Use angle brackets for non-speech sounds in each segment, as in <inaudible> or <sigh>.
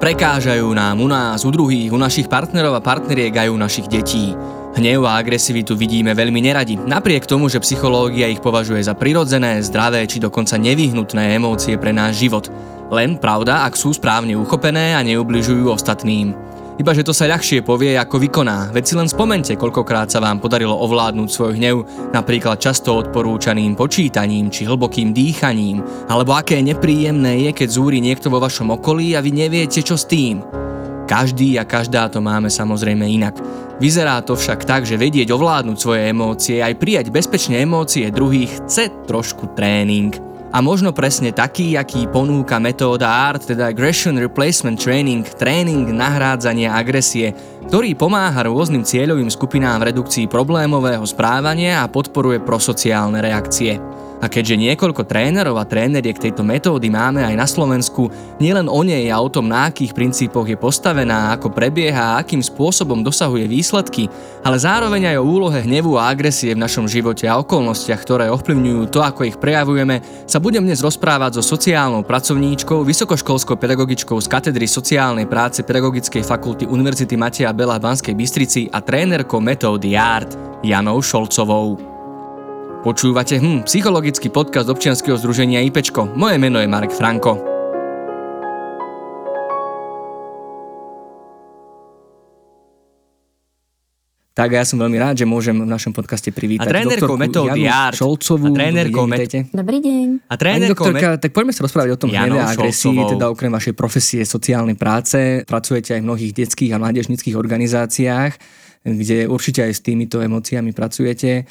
Prekážajú nám u nás, u druhých, u našich partnerov a partneriek aj u našich detí. Hnev a agresivitu vidíme veľmi neradi, napriek tomu, že psychológia ich považuje za prirodzené, zdravé či dokonca nevyhnutné emócie pre náš život. Len pravda, ak sú správne uchopené a neubližujú ostatným. Iba že to sa ľahšie povie ako vykoná, veď si len spomente, koľkokrát sa vám podarilo ovládnuť svoj hnev, napríklad často odporúčaným počítaním či hlbokým dýchaním, alebo aké nepríjemné je, keď zúri niekto vo vašom okolí a vy neviete, čo s tým. Každý a každá to máme samozrejme inak. Vyzerá to však tak, že vedieť ovládnuť svoje emócie aj prijať bezpečne emócie druhých chce trošku tréning a možno presne taký, aký ponúka metóda ART, teda Aggression Replacement Training, tréning nahrádzania agresie, ktorý pomáha rôznym cieľovým skupinám v redukcii problémového správania a podporuje prosociálne reakcie. A keďže niekoľko trénerov a tréneriek tejto metódy máme aj na Slovensku, nielen o nej a o tom, na akých princípoch je postavená, ako prebieha a akým spôsobom dosahuje výsledky, ale zároveň aj o úlohe hnevu a agresie v našom živote a okolnostiach, ktoré ovplyvňujú to, ako ich prejavujeme, sa budem dnes rozprávať so sociálnou pracovníčkou, vysokoškolskou pedagogičkou z katedry sociálnej práce Pedagogickej fakulty Univerzity Mateja Bela v Banskej Bystrici a trénerkou metódy ART Janou Šolcovou. Počúvate hm, psychologický podcast občianskeho združenia IPčko. Moje meno je Marek Franko. Tak ja som veľmi rád, že môžem v našom podcaste privítať a trénerkou metódy Janu Šolcovú. A trénerkou met... Dobrý deň. A trénerkou doktorka, met... tak poďme sa rozprávať o tom hneve a agresii, teda okrem vašej profesie sociálnej práce. Pracujete aj v mnohých detských a mládežnických organizáciách, kde určite aj s týmito emóciami pracujete.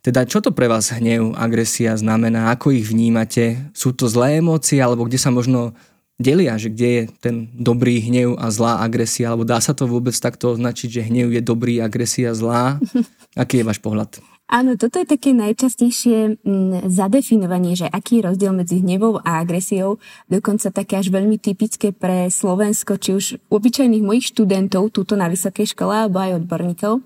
Teda čo to pre vás hnev, agresia znamená, ako ich vnímate? Sú to zlé emócie, alebo kde sa možno delia, že kde je ten dobrý hnev a zlá agresia, alebo dá sa to vôbec takto označiť, že hnev je dobrý, agresia zlá? <laughs> Aký je váš pohľad? Áno, toto je také najčastejšie mm, zadefinovanie, že aký je rozdiel medzi hnevom a agresiou, dokonca také až veľmi typické pre Slovensko, či už obyčajných mojich študentov túto na vysokej škole alebo aj odborníkov.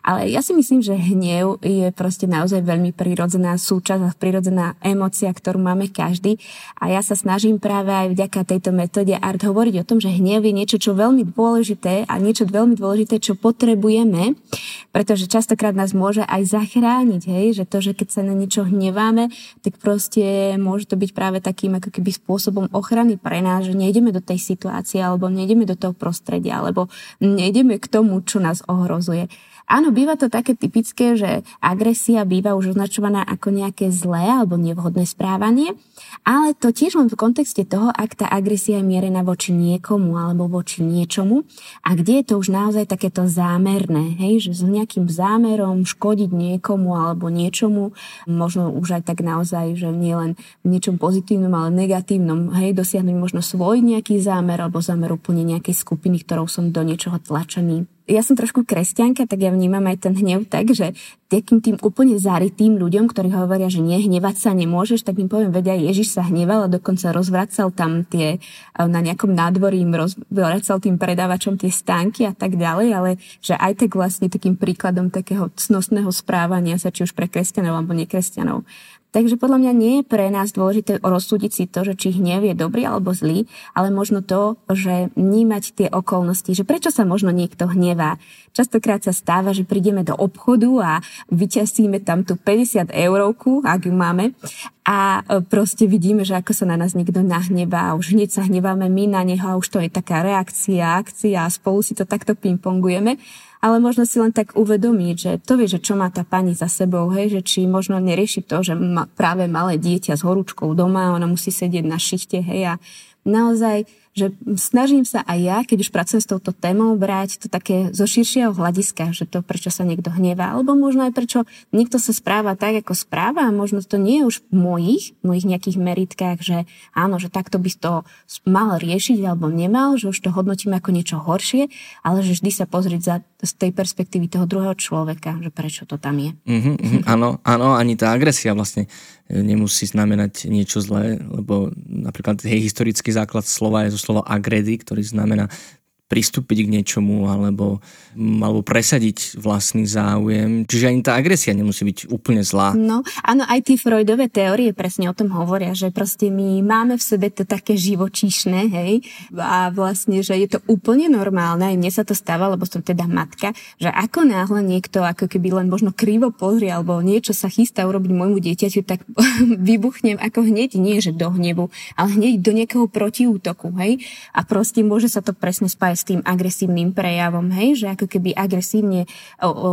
Ale ja si myslím, že hnev je proste naozaj veľmi prirodzená súčasť a prirodzená emocia, ktorú máme každý. A ja sa snažím práve aj vďaka tejto metóde ART hovoriť o tom, že hnev je niečo, čo veľmi dôležité a niečo veľmi dôležité, čo potrebujeme, pretože častokrát nás môže aj zachrániť, hej, že to, že keď sa na niečo hneváme, tak proste môže to byť práve takým ako keby spôsobom ochrany pre nás, že nejdeme do tej situácie alebo nejdeme do toho prostredia, alebo nejdeme k tomu, čo nás ohrozuje. Áno, býva to také typické, že agresia býva už označovaná ako nejaké zlé alebo nevhodné správanie, ale to tiež len v kontexte toho, ak tá agresia je mierená voči niekomu alebo voči niečomu. A kde je to už naozaj takéto zámerné, hej, že s nejakým zámerom škodiť niekomu alebo niečomu, možno už aj tak naozaj, že nie len v niečom pozitívnom, ale negatívnom, hej, dosiahnuť možno svoj nejaký zámer alebo zámer úplne nejakej skupiny, ktorou som do niečoho tlačený ja som trošku kresťanka, tak ja vnímam aj ten hnev tak, že takým tým úplne zarytým ľuďom, ktorí hovoria, že nie, hnevať sa nemôžeš, tak im poviem, vedia, Ježiš sa hneval a dokonca rozvracal tam tie, na nejakom nádvorí im rozvracal tým predávačom tie stánky a tak ďalej, ale že aj tak vlastne takým príkladom takého cnostného správania sa, či už pre kresťanov alebo nekresťanov. Takže podľa mňa nie je pre nás dôležité rozsúdiť si to, že či hnev je dobrý alebo zlý, ale možno to, že vnímať tie okolnosti, že prečo sa možno niekto hnevá. Častokrát sa stáva, že prídeme do obchodu a vyťasíme tam tú 50 eurovku, ak ju máme, a e, proste vidíme, že ako sa na nás niekto nahnevá a už hneď sa hneváme my na neho a už to je taká reakcia, akcia a spolu si to takto pingpongujeme ale možno si len tak uvedomiť, že to vie, že čo má tá pani za sebou, hej, že či možno nerieši to, že má práve malé dieťa s horúčkou doma, ona musí sedieť na šichte, hej, a naozaj že snažím sa aj ja, keď už pracujem s touto témou, brať to také zo širšieho hľadiska, že to prečo sa niekto hnevá, alebo možno aj prečo niekto sa správa tak, ako správa a možno to nie je už v mojich, mojich nejakých meritkách, že áno, že takto by to mal riešiť alebo nemal, že už to hodnotíme ako niečo horšie, ale že vždy sa pozrieť za, z tej perspektívy toho druhého človeka, že prečo to tam je. Mm-hmm, áno, áno, ani tá agresia vlastne nemusí znamenať niečo zlé, lebo napríklad historický základ slova je zo slova agredy, ktorý znamená pristúpiť k niečomu alebo, alebo presadiť vlastný záujem. Čiže ani tá agresia nemusí byť úplne zlá. No, áno, aj tie Freudové teórie presne o tom hovoria, že proste my máme v sebe to také živočíšne, hej, a vlastne, že je to úplne normálne, aj mne sa to stáva, lebo som teda matka, že ako náhle niekto ako keby len možno krivo pozrie alebo niečo sa chystá urobiť môjmu dieťaťu, tak <laughs> vybuchnem ako hneď, nie že do hnevu, ale hneď do nejakého protiútoku, hej, a proste môže sa to presne spájať s tým agresívnym prejavom, hej, že ako keby agresívne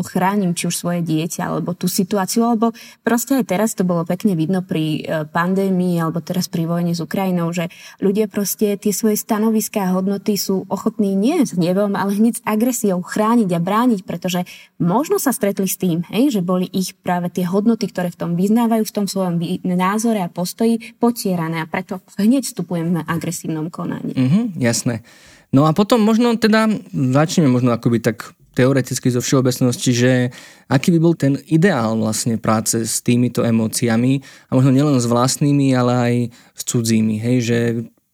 chránim či už svoje dieťa, alebo tú situáciu, alebo proste aj teraz to bolo pekne vidno pri e, pandémii, alebo teraz pri vojne s Ukrajinou, že ľudia proste tie svoje stanoviská a hodnoty sú ochotní nie s hnevom, ale hneď s agresiou chrániť a brániť, pretože možno sa stretli s tým, hej, že boli ich práve tie hodnoty, ktoré v tom vyznávajú, v tom svojom názore a postoji potierané a preto hneď vstupujem na agresívnom konaní. Mm-hmm, jasné. No a potom možno teda začneme možno akoby tak teoreticky zo všeobecnosti, že aký by bol ten ideál vlastne práce s týmito emóciami a možno nielen s vlastnými, ale aj s cudzími, hej, že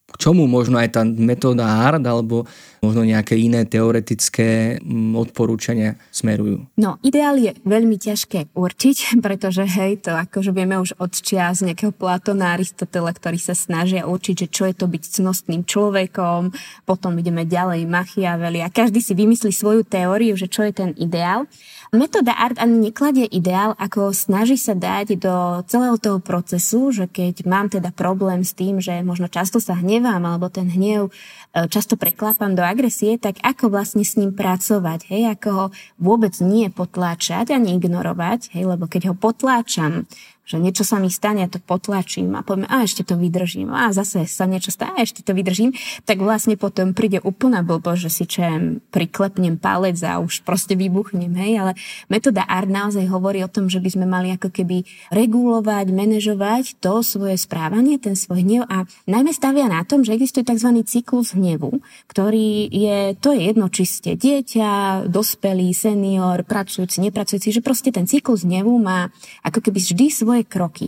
k čomu možno aj tá metóda hard alebo možno nejaké iné teoretické mm, odporúčania smerujú? No, ideál je veľmi ťažké určiť, <laughs> pretože hej, to akože vieme už od čias nejakého Platona, Aristotela, ktorí sa snažia určiť, že čo je to byť cnostným človekom, potom ideme ďalej Machiavelli a každý si vymyslí svoju teóriu, že čo je ten ideál. Metóda art ani nekladie ideál, ako snaží sa dať do celého toho procesu, že keď mám teda problém s tým, že možno často sa hnevám, alebo ten hnev často preklápam do agresie, tak ako vlastne s ním pracovať, hej, ako ho vôbec nie potláčať ani ignorovať, hej, lebo keď ho potláčam, že niečo sa mi stane, to potlačím a poviem, a ešte to vydržím, a zase sa niečo stane, a ešte to vydržím, tak vlastne potom príde úplná blbo, že si čem priklepnem palec a už proste vybuchnem, hej, ale metóda ART naozaj hovorí o tom, že by sme mali ako keby regulovať, manažovať to svoje správanie, ten svoj hnev a najmä stavia na tom, že existuje tzv. cyklus hnevu, ktorý je, to je jedno, či ste dieťa, dospelý, senior, pracujúci, nepracujúci, že proste ten cyklus hnevu má ako keby vždy svoje svoje kroky.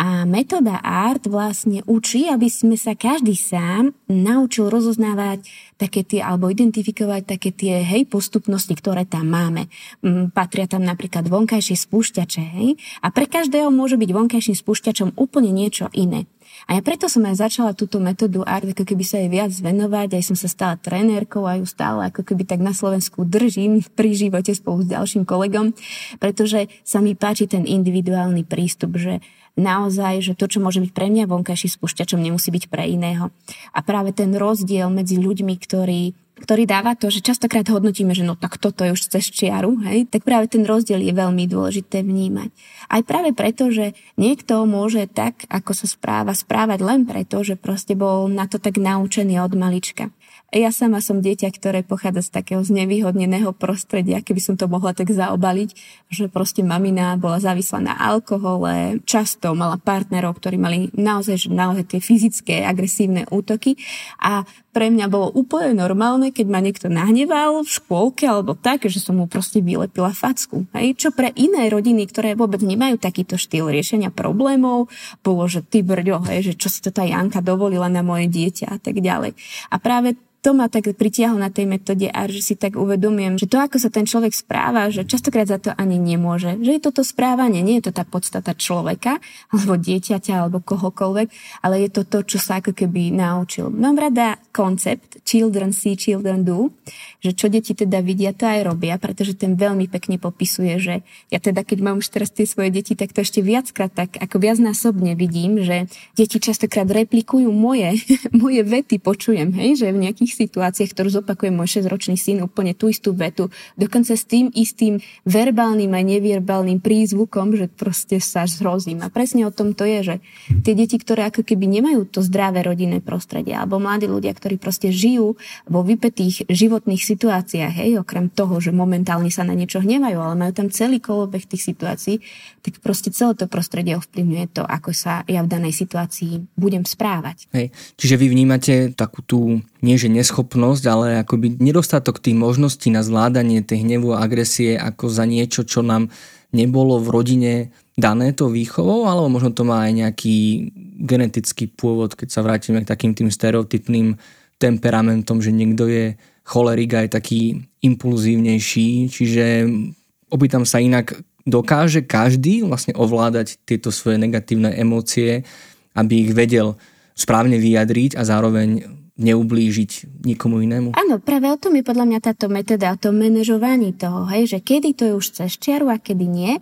A metóda ART vlastne učí, aby sme sa každý sám naučil rozoznávať také tie, alebo identifikovať také tie, hej, postupnosti, ktoré tam máme. Mm, patria tam napríklad vonkajšie spúšťače, hej, a pre každého môže byť vonkajším spúšťačom úplne niečo iné. A ja preto som aj začala túto metódu art, ako keby sa jej viac venovať, aj som sa stala trenérkou a ju stále ako keby tak na Slovensku držím pri živote spolu s ďalším kolegom, pretože sa mi páči ten individuálny prístup, že naozaj, že to, čo môže byť pre mňa vonkajší spúšťačom, nemusí byť pre iného. A práve ten rozdiel medzi ľuďmi, ktorí ktorý dáva to, že častokrát hodnotíme, že no tak toto je už cez čiaru, hej, tak práve ten rozdiel je veľmi dôležité vnímať. Aj práve preto, že niekto môže tak, ako sa správa, správať len preto, že proste bol na to tak naučený od malička. Ja sama som dieťa, ktoré pochádza z takého znevýhodneného prostredia, keby som to mohla tak zaobaliť, že proste mamina bola závislá na alkohole, často mala partnerov, ktorí mali naozaj, naozaj tie fyzické agresívne útoky a pre mňa bolo úplne normálne, keď ma niekto nahneval v škôlke alebo tak, že som mu proste vylepila facku. Hej? Čo pre iné rodiny, ktoré vôbec nemajú takýto štýl riešenia problémov, bolo, že ty brďo, hej, že čo si to tá Janka dovolila na moje dieťa a tak ďalej. A práve to ma tak pritiahlo na tej metóde a že si tak uvedomujem, že to, ako sa ten človek správa, že častokrát za to ani nemôže. Že je toto správanie, nie je to tá podstata človeka, alebo dieťaťa, alebo kohokoľvek, ale je to to, čo sa ako keby naučil. Mám rada koncept children see, children do, že čo deti teda vidia, to aj robia, pretože ten veľmi pekne popisuje, že ja teda, keď mám už teraz tie svoje deti, tak to ešte viackrát tak, ako viacnásobne vidím, že deti častokrát replikujú moje, <laughs> moje vety, počujem, hej, že v nejakých situáciách, ktorú zopakuje môj 6-ročný syn, úplne tú istú vetu, dokonca s tým istým verbálnym a neverbálnym prízvukom, že proste sa zhrozím. A presne o tom to je, že tie deti, ktoré ako keby nemajú to zdravé rodinné prostredie, alebo mladí ľudia, ktorí proste žijú vo vypetých životných situáciách, hej, okrem toho, že momentálne sa na niečo hnevajú, ale majú tam celý kolobeh tých situácií, tak proste celé to prostredie ovplyvňuje to, ako sa ja v danej situácii budem správať. Hej, čiže vy vnímate takú tú nie že neschopnosť, ale akoby nedostatok tých možností na zvládanie tej hnevu a agresie ako za niečo, čo nám nebolo v rodine dané to výchovou, alebo možno to má aj nejaký genetický pôvod, keď sa vrátime k takým tým stereotypným temperamentom, že niekto je cholerika je taký impulzívnejší, čiže opýtam sa inak, dokáže každý vlastne ovládať tieto svoje negatívne emócie, aby ich vedel správne vyjadriť a zároveň neublížiť nikomu inému? Áno, práve o tom je podľa mňa táto metóda, o tom manažovaní toho, hej, že kedy to je už cez čiaru a kedy nie.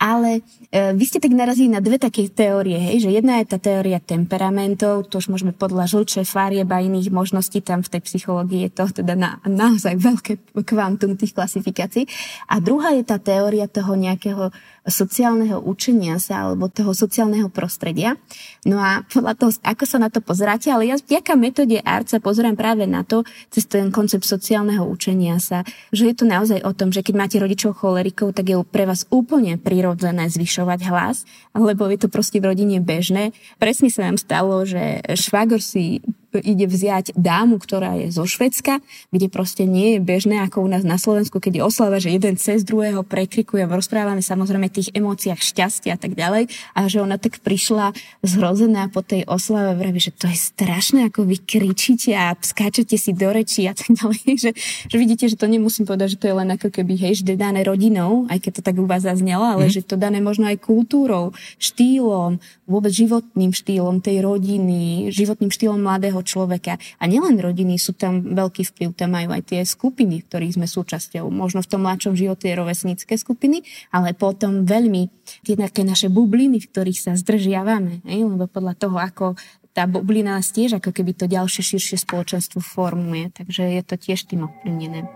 Ale vy ste tak narazili na dve také teórie, hej, že jedna je tá teória temperamentov, to už môžeme podľa žlče, farieb a iných možností, tam v tej psychológii je to teda na, naozaj veľké kvantum tých klasifikácií. A druhá je tá teória toho nejakého sociálneho učenia sa alebo toho sociálneho prostredia. No a podľa toho, ako sa na to pozeráte, ale ja vďaka metóde ART sa pozerám práve na to, cez ten koncept sociálneho učenia sa, že je to naozaj o tom, že keď máte rodičov cholerikov, tak je pre vás úplne prirodzené zvyšovať hlas, lebo je to proste v rodine bežné. Presne sa nám stalo, že švagor si ide vziať dámu, ktorá je zo Švedska, kde proste nie je bežné ako u nás na Slovensku, keď je oslava, že jeden cez druhého prekrikuje, rozprávame samozrejme tých emóciách šťastia a tak ďalej a že ona tak prišla zhrozená po tej oslave vraví, že to je strašné, ako vy kričíte a skáčete si do rečí a tak ďalej, <laughs> že, že vidíte, že to nemusím povedať, že to je len ako keby, hej, že dané rodinou, aj keď to tak u vás zaznelo, ale mm. že to dané možno aj kultúrou, štýlom, vôbec životným štýlom tej rodiny, životným štýlom mladého človeka. A nielen rodiny, sú tam veľký vplyv, tam majú aj tie skupiny, ktorých sme súčasťou. Možno v tom mladšom živote je rovesnícke skupiny, ale potom veľmi tie také naše bubliny, v ktorých sa zdržiavame. Ne? Lebo podľa toho, ako tá bublina nás tiež ako keby to ďalšie širšie spoločenstvo formuje. Takže je to tiež tým ovplyvnené.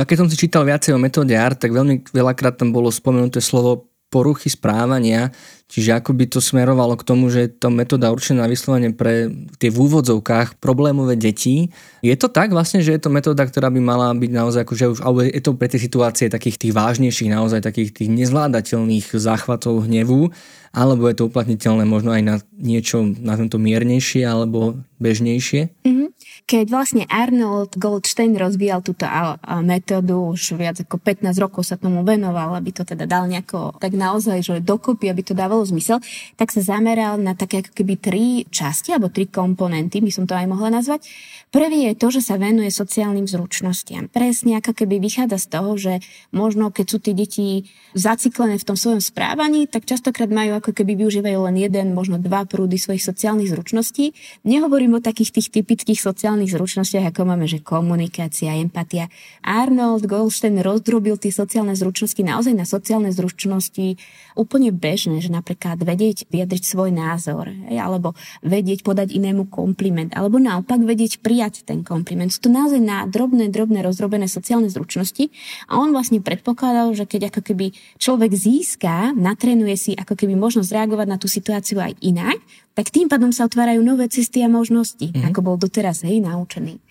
Um, a keď som si čítal viacej o metóde ART, tak veľmi veľakrát tam bolo spomenuté slovo poruchy správania, čiže ako by to smerovalo k tomu, že je to metóda určená vyslovene pre tie v úvodzovkách problémové deti. Je to tak vlastne, že je to metóda, ktorá by mala byť naozaj, akože už, alebo je to pre tie situácie takých tých vážnejších, naozaj takých tých nezvládateľných záchvatov hnevu, alebo je to uplatniteľné možno aj na niečo, na to miernejšie alebo bežnejšie? Mm-hmm. Keď vlastne Arnold Goldstein rozvíjal túto metódu, už viac ako 15 rokov sa tomu venoval, aby to teda dal nejako tak naozaj, že dokopy, aby to dávalo zmysel, tak sa zameral na také ako keby tri časti alebo tri komponenty, by som to aj mohla nazvať. Prvý je to, že sa venuje sociálnym zručnostiam. Presne ako keby vychádza z toho, že možno keď sú tie deti zaciklené v tom svojom správaní, tak častokrát majú ako keby využívajú len jeden, možno dva prúdy svojich sociálnych zručností. Nehovorím o takých tých typických sociálnych zručnostiach, ako máme, že komunikácia, empatia. Arnold Goldstein rozdrobil tie sociálne zručnosti naozaj na sociálne zručnosti úplne bežné, že napríklad vedieť vyjadriť svoj názor, alebo vedieť podať inému kompliment, alebo naopak vedieť prijať ten kompliment. Sú to naozaj na drobné, drobné rozdrobené sociálne zručnosti a on vlastne predpokladal, že keď ako keby človek získa, natrenuje si ako keby možnosť reagovať na tú situáciu aj inak, tak tým pádom sa otvárajú nové cesty a možnosti, mm-hmm. ako bol doteraz hej, naučený.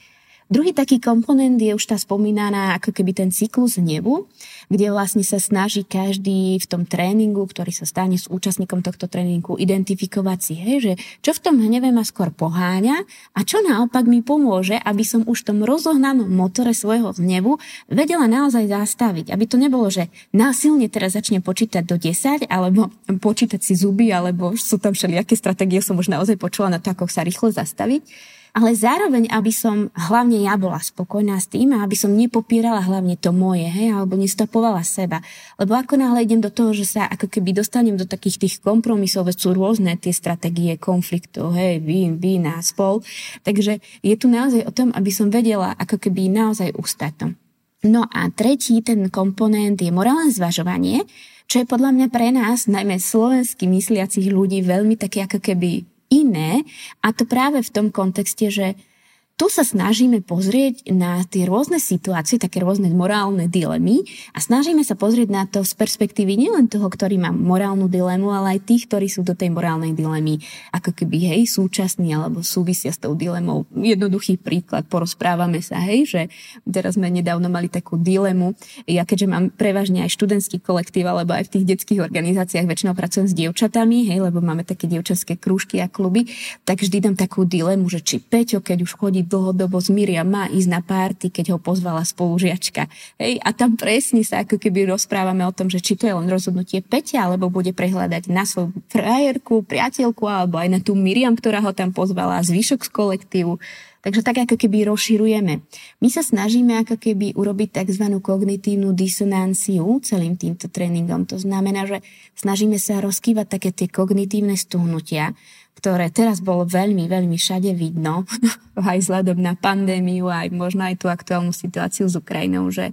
Druhý taký komponent je už tá spomínaná ako keby ten cyklus hnevu, kde vlastne sa snaží každý v tom tréningu, ktorý sa stane s účastníkom tohto tréningu, identifikovať si, hej, že čo v tom hneve ma skôr poháňa a čo naopak mi pomôže, aby som už v tom rozohnanom motore svojho hnevu vedela naozaj zastaviť. Aby to nebolo, že násilne teraz začne počítať do 10 alebo počítať si zuby, alebo sú tam všelijaké stratégie, som už naozaj počula na to, ako sa rýchlo zastaviť ale zároveň, aby som hlavne ja bola spokojná s tým a aby som nepopírala hlavne to moje, hej, alebo nestopovala seba. Lebo ako náhle idem do toho, že sa ako keby dostanem do takých tých kompromisov, veď sú rôzne tie stratégie konfliktov, hej, vy, vy, a spol. Takže je tu naozaj o tom, aby som vedela ako keby naozaj ustať to. No a tretí ten komponent je morálne zvažovanie, čo je podľa mňa pre nás, najmä slovenských mysliacich ľudí, veľmi také ako keby iné a to práve v tom kontexte, že tu sa snažíme pozrieť na tie rôzne situácie, také rôzne morálne dilemy a snažíme sa pozrieť na to z perspektívy nielen toho, ktorý má morálnu dilemu, ale aj tých, ktorí sú do tej morálnej dilemy ako keby hej, súčasní alebo súvisia s tou dilemou. Jednoduchý príklad, porozprávame sa, hej, že teraz sme nedávno mali takú dilemu. Ja keďže mám prevažne aj študentský kolektív alebo aj v tých detských organizáciách väčšinou pracujem s dievčatami, hej, lebo máme také dievčatské krúžky a kluby, tak vždy dám takú dilemu, že či Peťo, keď už chodí dlhodobo z Miriam má ísť na párty, keď ho pozvala spolužiačka. Hej, a tam presne sa ako keby rozprávame o tom, že či to je len rozhodnutie Peťa, alebo bude prehľadať na svoju frajerku, priateľku, alebo aj na tú Miriam, ktorá ho tam pozvala, zvyšok z kolektívu. Takže tak ako keby rozširujeme. My sa snažíme ako keby urobiť tzv. kognitívnu disonanciu celým týmto tréningom. To znamená, že snažíme sa rozkývať také tie kognitívne stuhnutia, ktoré teraz bolo veľmi, veľmi všade vidno, <laughs> aj vzhľadom na pandémiu, aj možno aj tú aktuálnu situáciu s Ukrajinou, že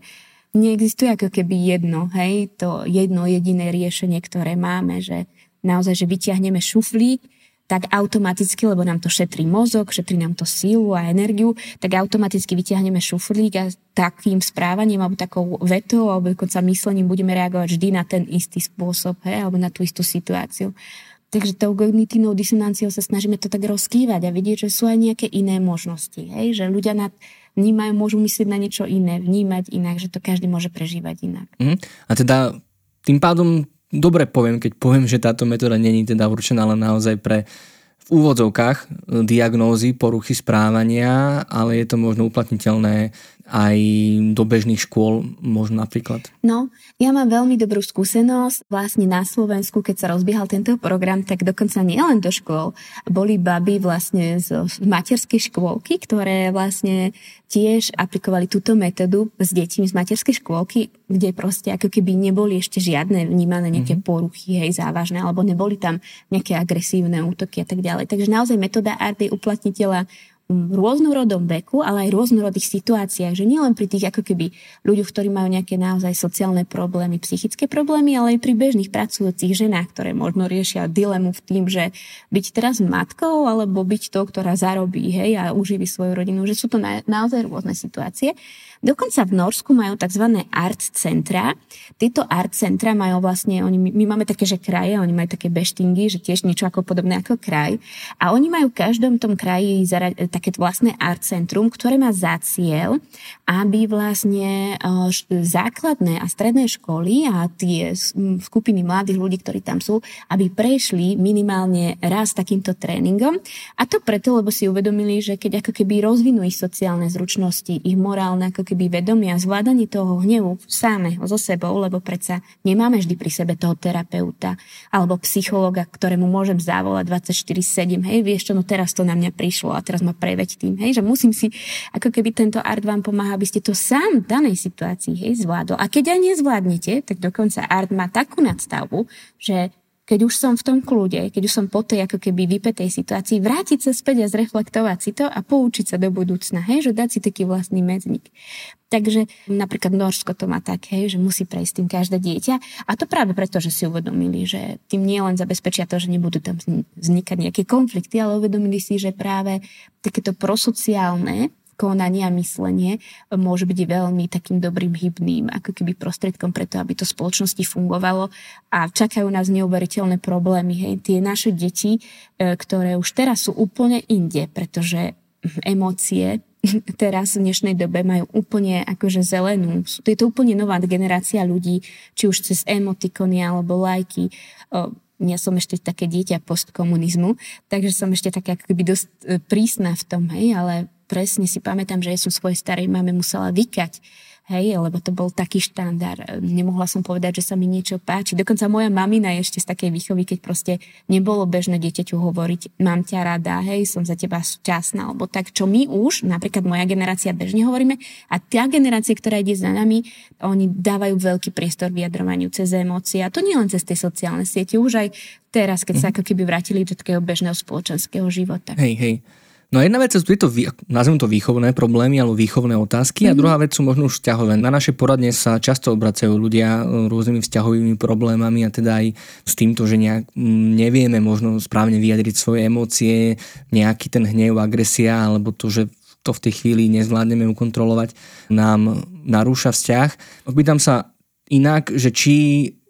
neexistuje ako keby jedno, hej, to jedno jediné riešenie, ktoré máme, že naozaj, že vyťahneme šuflík tak automaticky, lebo nám to šetrí mozog, šetrí nám to sílu a energiu, tak automaticky vyťahneme šuflík a takým správaním alebo takou vetou alebo dokonca myslením budeme reagovať vždy na ten istý spôsob hej, alebo na tú istú situáciu. Takže tou kognitívnou disonanciou sa snažíme to tak rozkývať a vidieť, že sú aj nejaké iné možnosti. Hej? Že ľudia nad, vnímajú, môžu myslieť na niečo iné, vnímať inak, že to každý môže prežívať inak. Mm. A teda tým pádom dobre poviem, keď poviem, že táto metóda není teda určená len naozaj pre v úvodzovkách diagnózy poruchy správania, ale je to možno uplatniteľné aj do bežných škôl možno napríklad? No, ja mám veľmi dobrú skúsenosť. Vlastne na Slovensku, keď sa rozbiehal tento program, tak dokonca nielen do škôl. Boli baby vlastne z materskej škôlky, ktoré vlastne tiež aplikovali túto metódu s deťmi z materskej škôlky, kde proste ako keby neboli ešte žiadne vnímané nejaké mm-hmm. poruchy, hej, závažné, alebo neboli tam nejaké agresívne útoky a tak ďalej. Takže naozaj metóda je uplatniteľa rôznorodom veku, ale aj rôznorodých situáciách, že nielen pri tých ako keby ľuďoch, ktorí majú nejaké naozaj sociálne problémy, psychické problémy, ale aj pri bežných pracujúcich ženách, ktoré možno riešia dilemu v tým, že byť teraz matkou alebo byť to, ktorá zarobí hej, a uživí svoju rodinu, že sú to na, naozaj rôzne situácie. Dokonca v Norsku majú tzv. art centra. Tieto art centra majú vlastne, oni, my máme také, že kraje, oni majú také beštingy, že tiež niečo ako podobné ako kraj. A oni majú v každom tom kraji také vlastné art centrum, ktoré má za cieľ, aby vlastne základné a stredné školy a tie skupiny mladých ľudí, ktorí tam sú, aby prešli minimálne raz takýmto tréningom. A to preto, lebo si uvedomili, že keď ako keby rozvinú ich sociálne zručnosti, ich morálne ako keby vedomie a zvládanie toho hnevu samého so sebou, lebo predsa nemáme vždy pri sebe toho terapeuta alebo psychologa, ktorému môžem zavolať 24-7, hej, vieš čo, no teraz to na mňa prišlo a teraz ma preveď tým, hej, že musím si, ako keby tento art vám pomáha, aby ste to sám v danej situácii, hej, zvládol. A keď aj nezvládnete, tak dokonca art má takú nadstavbu, že keď už som v tom kľude, keď už som po tej ako keby vypetej situácii, vrátiť sa späť a zreflektovať si to a poučiť sa do budúcna, hej, že dať si taký vlastný medzník. Takže napríklad Norsko to má tak, hej, že musí prejsť tým každé dieťa a to práve preto, že si uvedomili, že tým nie len zabezpečia to, že nebudú tam vznikať nejaké konflikty, ale uvedomili si, že práve takéto prosociálne konanie a myslenie môže byť veľmi takým dobrým hybným, ako keby prostriedkom preto, aby to v spoločnosti fungovalo a čakajú nás neuveriteľné problémy. Hej. Tie naše deti, e, ktoré už teraz sú úplne inde, pretože emócie <laughs> teraz v dnešnej dobe majú úplne akože zelenú. Je to úplne nová generácia ľudí, či už cez emotikony alebo lajky. Ja som ešte také dieťa postkomunizmu, takže som ešte také ako keby dosť e, prísna v tom, hej, ale presne si pamätám, že ja som svojej starej mame musela vykať, hej, lebo to bol taký štandard. Nemohla som povedať, že sa mi niečo páči. Dokonca moja mamina je ešte z takej výchovy, keď proste nebolo bežné dieťaťu hovoriť, mám ťa rada, hej, som za teba šťastná, alebo tak, čo my už, napríklad moja generácia bežne hovoríme, a tá generácia, ktorá ide za nami, oni dávajú veľký priestor vyjadrovaniu cez emócie, a to nie len cez tie sociálne siete, už aj teraz, keď sa mhm. ako keby vrátili do takého bežného spoločenského života. Hej, hej. No jedna vec sú tieto, nazvem to výchovné problémy alebo výchovné otázky mm-hmm. a mhm. druhá vec sú možno už vzťahové. Na naše poradne sa často obracajú ľudia e, rôznymi vzťahovými problémami a teda aj s týmto, že nejak nevieme možno správne vyjadriť svoje emócie, nejaký ten hnev, agresia alebo to, že to v tej chvíli nezvládneme ukontrolovať, nám narúša vzťah. Opýtam sa inak, že či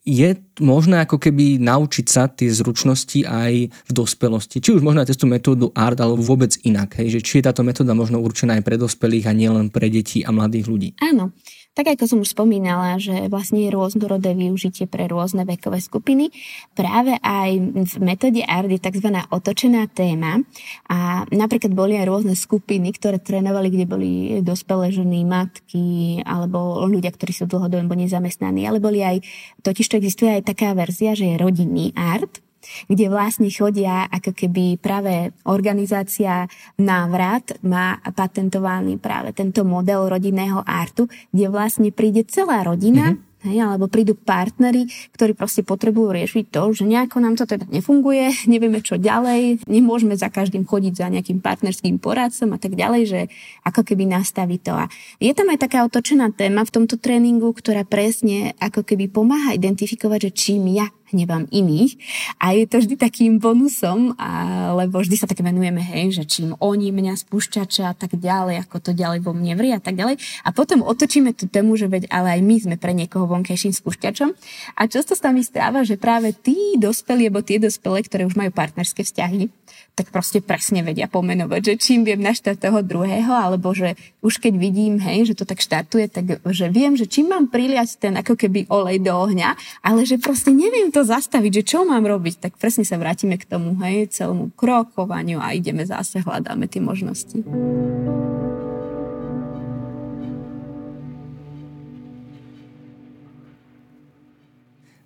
je možné ako keby naučiť sa tie zručnosti aj v dospelosti. Či už možno aj cez tú metódu ART, alebo vôbec inak. Hej? Že či je táto metóda možno určená aj pre dospelých a nielen pre deti a mladých ľudí. Áno. Tak ako som už spomínala, že vlastne je rôznorodé využitie pre rôzne vekové skupiny. Práve aj v metóde ARD je tzv. otočená téma a napríklad boli aj rôzne skupiny, ktoré trénovali, kde boli dospelé ženy, matky alebo ľudia, ktorí sú dlhodobo nezamestnaní, ale boli aj, totiž to existuje aj taká verzia, že je rodinný art, kde vlastne chodia ako keby práve organizácia Návrat má patentovaný práve tento model rodinného artu, kde vlastne príde celá rodina mm-hmm Hej, alebo prídu partnery, ktorí proste potrebujú riešiť to, že nejako nám to teda nefunguje, <laughs> nevieme čo ďalej, nemôžeme za každým chodiť za nejakým partnerským poradcom a tak ďalej, že ako keby nastaví to. A je tam aj taká otočená téma v tomto tréningu, ktorá presne ako keby pomáha identifikovať, že čím ja hnevám iných. A je to vždy takým bonusom, lebo vždy sa tak venujeme, hej, že čím oni mňa spúšťača a tak ďalej, ako to ďalej vo mne vrie a tak ďalej. A potom otočíme tú tému, že veď ale aj my sme pre niekoho vonkajším spúšťačom. A často sa mi stáva, že práve tí dospelí, alebo tie dospelé, ktoré už majú partnerské vzťahy, tak proste presne vedia pomenovať, že čím viem naštartovať toho druhého, alebo že už keď vidím, hej, že to tak štartuje, tak že viem, že čím mám priliať ten ako keby olej do ohňa, ale že proste neviem to zastaviť, že čo mám robiť, tak presne sa vrátime k tomu, hej, celému krokovaniu a ideme zase, hľadáme tie možnosti.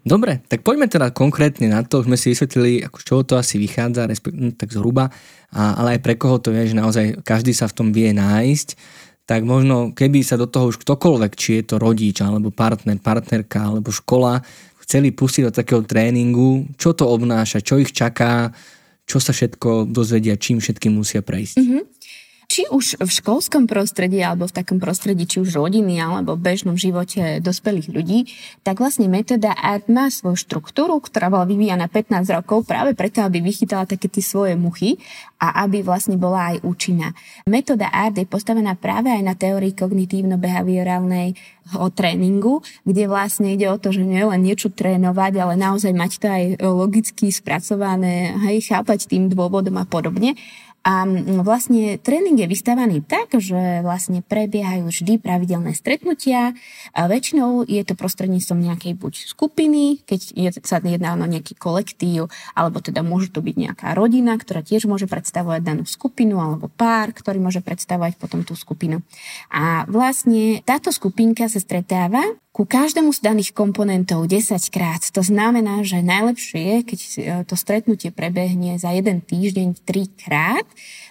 Dobre, tak poďme teda konkrétne na to. Sme si vysvetlili, ako z čoho to asi vychádza, no, tak zhruba, a, ale aj pre koho to je, že naozaj každý sa v tom vie nájsť. Tak možno, keby sa do toho už ktokoľvek, či je to rodič, alebo partner, partnerka, alebo škola, chceli pustiť do takého tréningu, čo to obnáša, čo ich čaká, čo sa všetko dozvedia, čím všetkým musia prejsť. Mm-hmm či už v školskom prostredí alebo v takom prostredí, či už rodiny alebo v bežnom živote dospelých ľudí, tak vlastne metóda ART má svoju štruktúru, ktorá bola vyvíjana 15 rokov práve preto, aby vychytala také tie svoje muchy a aby vlastne bola aj účinná. Metóda ART je postavená práve aj na teórii kognitívno-behaviorálnej o tréningu, kde vlastne ide o to, že nie len niečo trénovať, ale naozaj mať to aj logicky spracované, hej, chápať tým dôvodom a podobne. A vlastne tréning je vystavaný tak, že vlastne prebiehajú vždy pravidelné stretnutia. A väčšinou je to prostredníctvom nejakej buď skupiny, keď je, sa jedná o nejaký kolektív, alebo teda môže to byť nejaká rodina, ktorá tiež môže predstavovať danú skupinu, alebo pár, ktorý môže predstavovať potom tú skupinu. A vlastne táto skupinka sa stretáva ku každému z daných komponentov 10 krát. To znamená, že najlepšie je, keď e, to stretnutie prebehne za jeden týždeň 3 krát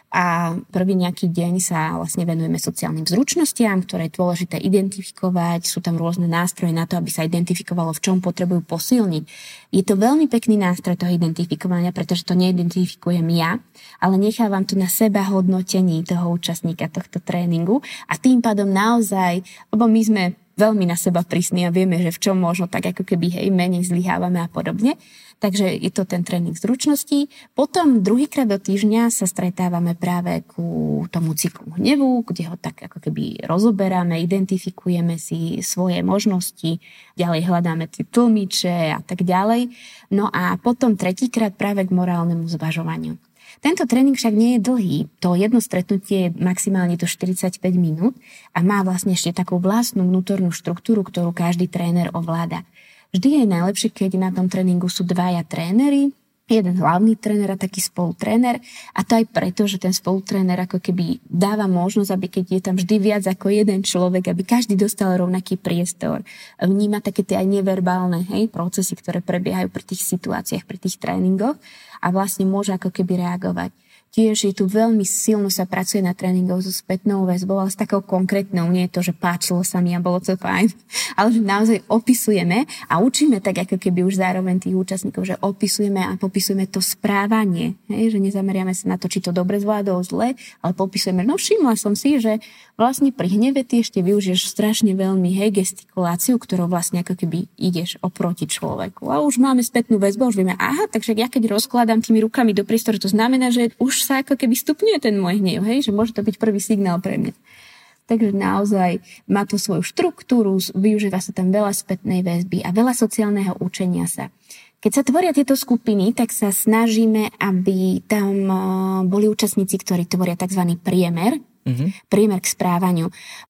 a prvý nejaký deň sa vlastne venujeme sociálnym zručnostiam, ktoré je dôležité identifikovať. Sú tam rôzne nástroje na to, aby sa identifikovalo, v čom potrebujú posilniť. Je to veľmi pekný nástroj toho identifikovania, pretože to neidentifikujem ja, ale nechávam to na seba hodnotení toho účastníka tohto tréningu a tým pádom naozaj, lebo my sme veľmi na seba prísni a vieme, že v čom možno tak ako keby hej, menej zlyhávame a podobne. Takže je to ten tréning zručností. Potom druhýkrát do týždňa sa stretávame práve ku tomu cyklu hnevu, kde ho tak ako keby rozoberáme, identifikujeme si svoje možnosti, ďalej hľadáme tie tlmiče a tak ďalej. No a potom tretíkrát práve k morálnemu zvažovaniu. Tento tréning však nie je dlhý. To jedno stretnutie je maximálne to 45 minút a má vlastne ešte takú vlastnú vnútornú štruktúru, ktorú každý tréner ovláda. Vždy je najlepšie, keď na tom tréningu sú dvaja tréneri, jeden hlavný tréner a taký spolutréner. A to aj preto, že ten spolutréner ako keby dáva možnosť, aby keď je tam vždy viac ako jeden človek, aby každý dostal rovnaký priestor. Vníma také tie aj neverbálne hej, procesy, ktoré prebiehajú pri tých situáciách, pri tých tréningoch a vlastne môže ako keby reagovať. Tiež je tu veľmi silno sa pracuje na tréningoch so spätnou väzbou, ale s takou konkrétnou. Nie je to, že páčilo sa mi a bolo to fajn, <laughs> ale že naozaj opisujeme a učíme tak ako keby už zároveň tých účastníkov, že opisujeme a popisujeme to správanie. Hej? Že nezameriame sa na to, či to dobre zvládol zle, ale popisujeme. No všimla som si, že vlastne pri hneve ty ešte využiješ strašne veľmi hej, gestikuláciu, ktorou vlastne ako keby ideš oproti človeku. A už máme spätnú väzbu, už vieme, aha, takže ja keď rozkladám tými rukami do priestoru, to znamená, že už sa ako keby stupňuje ten môj hnev, hej, že môže to byť prvý signál pre mňa. Takže naozaj má to svoju štruktúru, využíva sa tam veľa spätnej väzby a veľa sociálneho učenia sa. Keď sa tvoria tieto skupiny, tak sa snažíme, aby tam boli účastníci, ktorí tvoria tzv. priemer mm-hmm. priemer k správaniu.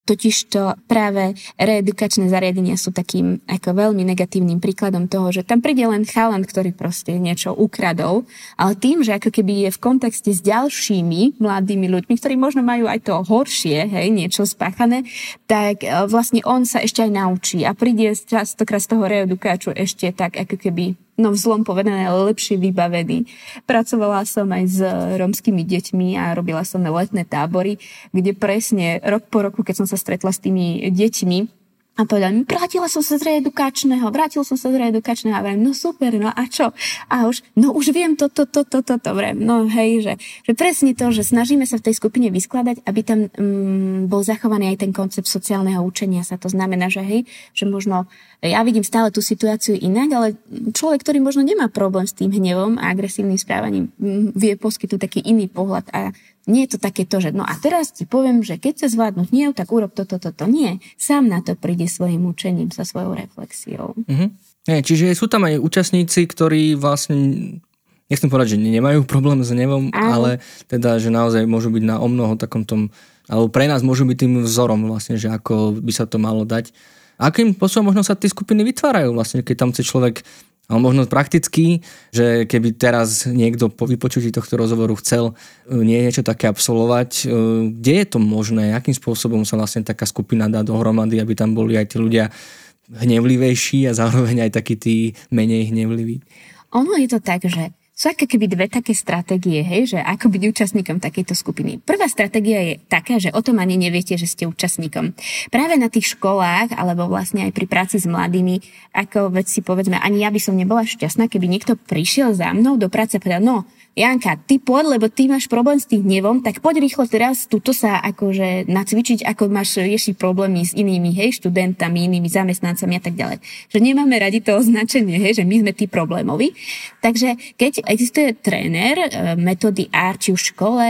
Totižto práve reedukačné zariadenia sú takým ako veľmi negatívnym príkladom toho, že tam príde len chalan, ktorý proste niečo ukradol, ale tým, že ako keby je v kontexte s ďalšími mladými ľuďmi, ktorí možno majú aj to horšie, hej, niečo spáchané, tak e, vlastne on sa ešte aj naučí a príde častokrát z toho reedukáču ešte tak ako keby no zlom povedané, lepšie vybavený. Pracovala som aj s romskými deťmi a robila som letné tábory, kde presne rok po roku, keď som sa stretla s tými deťmi, a povedal mi, vrátila som sa z reedukačného, vrátil som sa z reedukačného a vrem, no super, no a čo? A už, no už viem toto, toto, toto, to, vrem, no hej, že, že presne to, že snažíme sa v tej skupine vyskladať, aby tam mm, bol zachovaný aj ten koncept sociálneho učenia sa. To znamená, že hej, že možno ja vidím stále tú situáciu inak, ale človek, ktorý možno nemá problém s tým hnevom a agresívnym správaním, mm, vie poskytnúť taký iný pohľad a nie je to takéto, že no a teraz ti poviem, že keď sa zvládnu hnev, tak urob toto, toto. Nie. Sám na to príde svojim učením, sa svojou reflexiou. Mm-hmm. Nie, čiže sú tam aj účastníci, ktorí vlastne nechcem povedať, že nemajú problém s nevom, Áno. ale teda, že naozaj môžu byť na o mnoho takom tom, alebo pre nás môžu byť tým vzorom vlastne, že ako by sa to malo dať. Akým spôsobom možno sa tie skupiny vytvárajú vlastne, keď tam chce človek ale možno prakticky, že keby teraz niekto po vypočutí tohto rozhovoru chcel e, niečo také absolvovať, e, kde je to možné, akým spôsobom sa vlastne taká skupina dá dohromady, aby tam boli aj tí ľudia hnevlivejší a zároveň aj takí tí menej hnevliví? Ono je to tak, že sú ako keby dve také stratégie, hej, že ako byť účastníkom takejto skupiny. Prvá stratégia je taká, že o tom ani neviete, že ste účastníkom. Práve na tých školách, alebo vlastne aj pri práci s mladými, ako veď si povedzme, ani ja by som nebola šťastná, keby niekto prišiel za mnou do práce a povedal, no, Janka, ty poď, lebo ty máš problém s tým hnevom, tak poď rýchlo teraz tuto sa akože nacvičiť, ako máš riešiť problémy s inými, hej, študentami, inými zamestnancami a tak ďalej. Že nemáme radi to označenie, hej, že my sme tí problémoví. Takže keď existuje tréner e, metódy AR, či už v škole,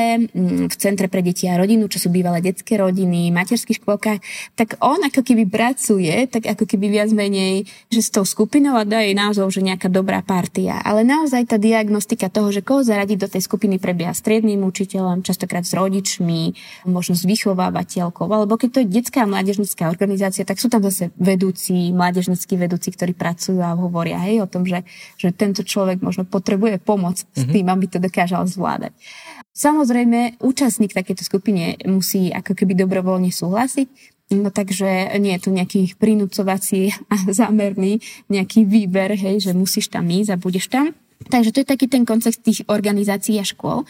v Centre pre deti a rodinu, čo sú bývalé detské rodiny, materských škôlkach, tak on ako keby pracuje, tak ako keby viac menej, že s tou skupinou a dá jej názov, že nejaká dobrá partia. Ale naozaj tá diagnostika toho, že koho zaradiť do tej skupiny prebieha striedným učiteľom, častokrát s rodičmi, možno s vychovávateľkou, alebo keď to je detská a mládežnická organizácia, tak sú tam zase vedúci, mládežnickí vedúci, ktorí pracujú a hovoria hej, o tom, že, že tento človek možno potrebuje pomoc mm-hmm. s mhm. tým, aby to dokážal zvládať. Samozrejme, účastník takéto skupine musí ako keby dobrovoľne súhlasiť, No takže nie je tu nejaký prinúcovací <laughs> a zámerný nejaký výber, hej, že musíš tam ísť a budeš tam. Takže to je taký ten koncept tých organizácií a škôl.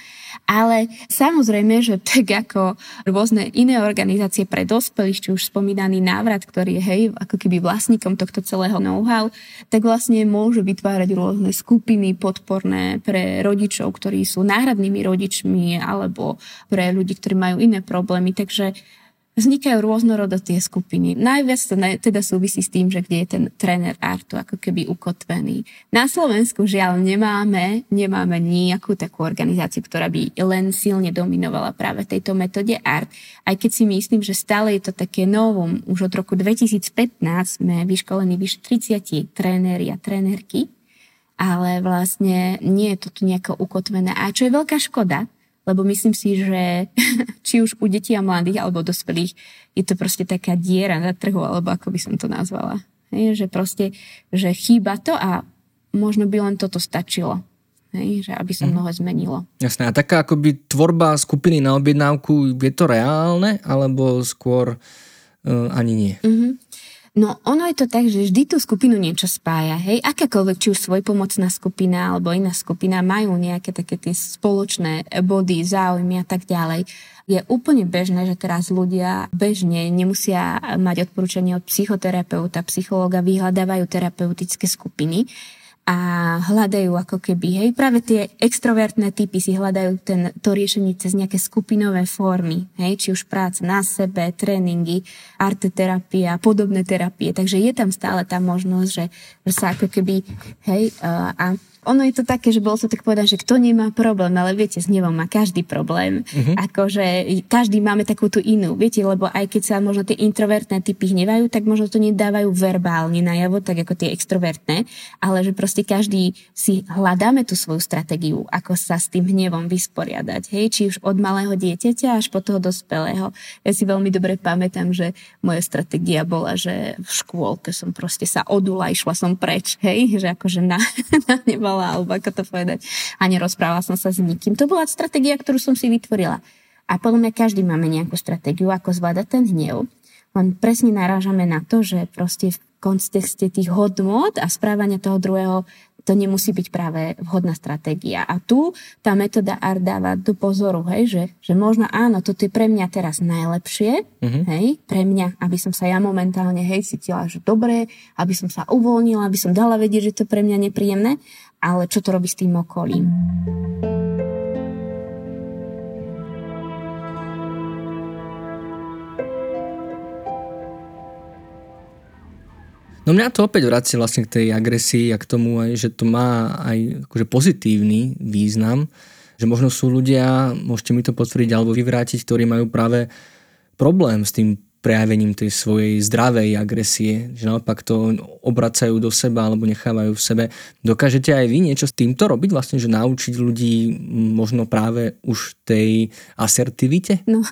Ale samozrejme, že tak ako rôzne iné organizácie pre dospelých, či už spomínaný návrat, ktorý je hej, ako keby vlastníkom tohto celého know-how, tak vlastne môžu vytvárať rôzne skupiny podporné pre rodičov, ktorí sú náhradnými rodičmi alebo pre ľudí, ktorí majú iné problémy. Takže vznikajú rôznorodo tie skupiny. Najviac to teda súvisí s tým, že kde je ten tréner artu ako keby ukotvený. Na Slovensku žiaľ nemáme, nemáme nejakú takú organizáciu, ktorá by len silne dominovala práve tejto metóde art. Aj keď si myslím, že stále je to také novum. Už od roku 2015 sme vyškolení vyše 30 tréneri a trénerky, ale vlastne nie je to tu nejako ukotvené. A čo je veľká škoda, lebo myslím si, že <laughs> či už u detí a mladých alebo dospelých je to proste taká diera na trhu, alebo ako by som to nazvala. Hej, že proste, že chýba to a možno by len toto stačilo. Hej, že aby sa mhm. mnoho zmenilo. Jasné. A taká akoby tvorba skupiny na objednávku, je to reálne, alebo skôr uh, ani nie? Uh-huh. No ono je to tak, že vždy tú skupinu niečo spája, hej, akákoľvek, či už svojpomocná skupina alebo iná skupina majú nejaké také tie spoločné body, záujmy a tak ďalej. Je úplne bežné, že teraz ľudia bežne nemusia mať odporúčanie od psychoterapeuta, psychológa, vyhľadávajú terapeutické skupiny a hľadajú ako keby, hej, práve tie extrovertné typy si hľadajú ten, to riešenie cez nejaké skupinové formy, hej, či už práca na sebe, tréningy, arteterapia, podobné terapie, takže je tam stále tá možnosť, že, že sa ako keby, hej, a ono je to také, že bolo to tak povedať, že kto nemá problém, ale viete, s hnevom má každý problém. Uh-huh. Akože každý máme takú tú inú, viete, lebo aj keď sa možno tie introvertné typy hnevajú, tak možno to nedávajú verbálne najavo, tak ako tie extrovertné, ale že proste každý si hľadáme tú svoju stratégiu, ako sa s tým hnevom vysporiadať, hej, či už od malého dieťaťa až po toho dospelého. Ja si veľmi dobre pamätám, že moja stratégia bola, že v škôlke som proste sa odula, išla som preč, hej, že akože na, <laughs> na nebo nereagovala, alebo ako to povedať. A nerozprávala som sa s nikým. To bola stratégia, ktorú som si vytvorila. A podľa mňa každý máme nejakú stratégiu, ako zvládať ten hnev. Len presne narážame na to, že proste v kontexte tých hodnot a správania toho druhého to nemusí byť práve vhodná stratégia. A tu tá metóda ART dáva do pozoru, hej, že, že možno áno, toto je pre mňa teraz najlepšie, mm-hmm. hej, pre mňa, aby som sa ja momentálne, hej, cítila, že dobre, aby som sa uvoľnila, aby som dala vedieť, že to pre mňa nepríjemné, ale čo to robí s tým okolím. No mňa to opäť vracia vlastne k tej agresii a k tomu aj, že to má aj akože pozitívny význam, že možno sú ľudia, môžete mi to potvrdiť alebo vyvrátiť, ktorí majú práve problém s tým prejavením tej svojej zdravej agresie, že naopak to obracajú do seba alebo nechávajú v sebe. Dokážete aj vy niečo s týmto robiť, vlastne, že naučiť ľudí možno práve už tej asertivite? No,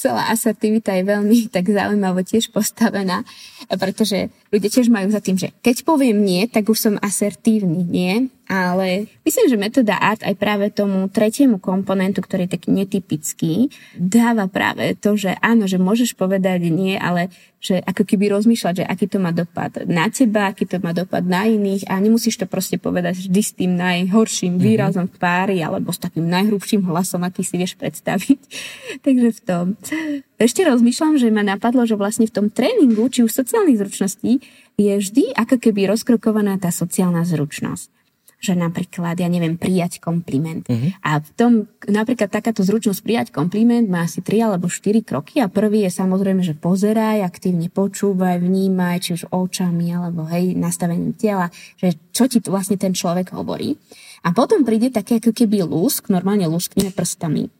celá asertivita je veľmi tak zaujímavo tiež postavená, pretože ľudia tiež majú za tým, že keď poviem nie, tak už som asertívny, nie? Ale myslím, že metóda ART aj práve tomu tretiemu komponentu, ktorý je taký netypický, dáva práve to, že áno, že môžeš povedať nie, ale že ako keby rozmýšľať, že aký to má dopad na teba, aký to má dopad na iných a nemusíš to proste povedať vždy s tým najhorším mm-hmm. výrazom v pári alebo s takým najhrubším hlasom, aký si vieš predstaviť. <laughs> Takže v tom. Ešte rozmýšľam, že ma napadlo, že vlastne v tom tréningu, či už sociálnych zručností, je vždy ako keby rozkrokovaná tá sociálna zručnosť že napríklad, ja neviem, prijať kompliment. Uh-huh. A v tom, napríklad takáto zručnosť prijať kompliment má asi 3 alebo 4 kroky a prvý je samozrejme, že pozeraj, aktívne počúvaj, vnímaj, či už očami alebo hej, nastavením tela, že čo ti vlastne ten človek hovorí. A potom príde také ako keby lúsk, normálne lúskneme prstami.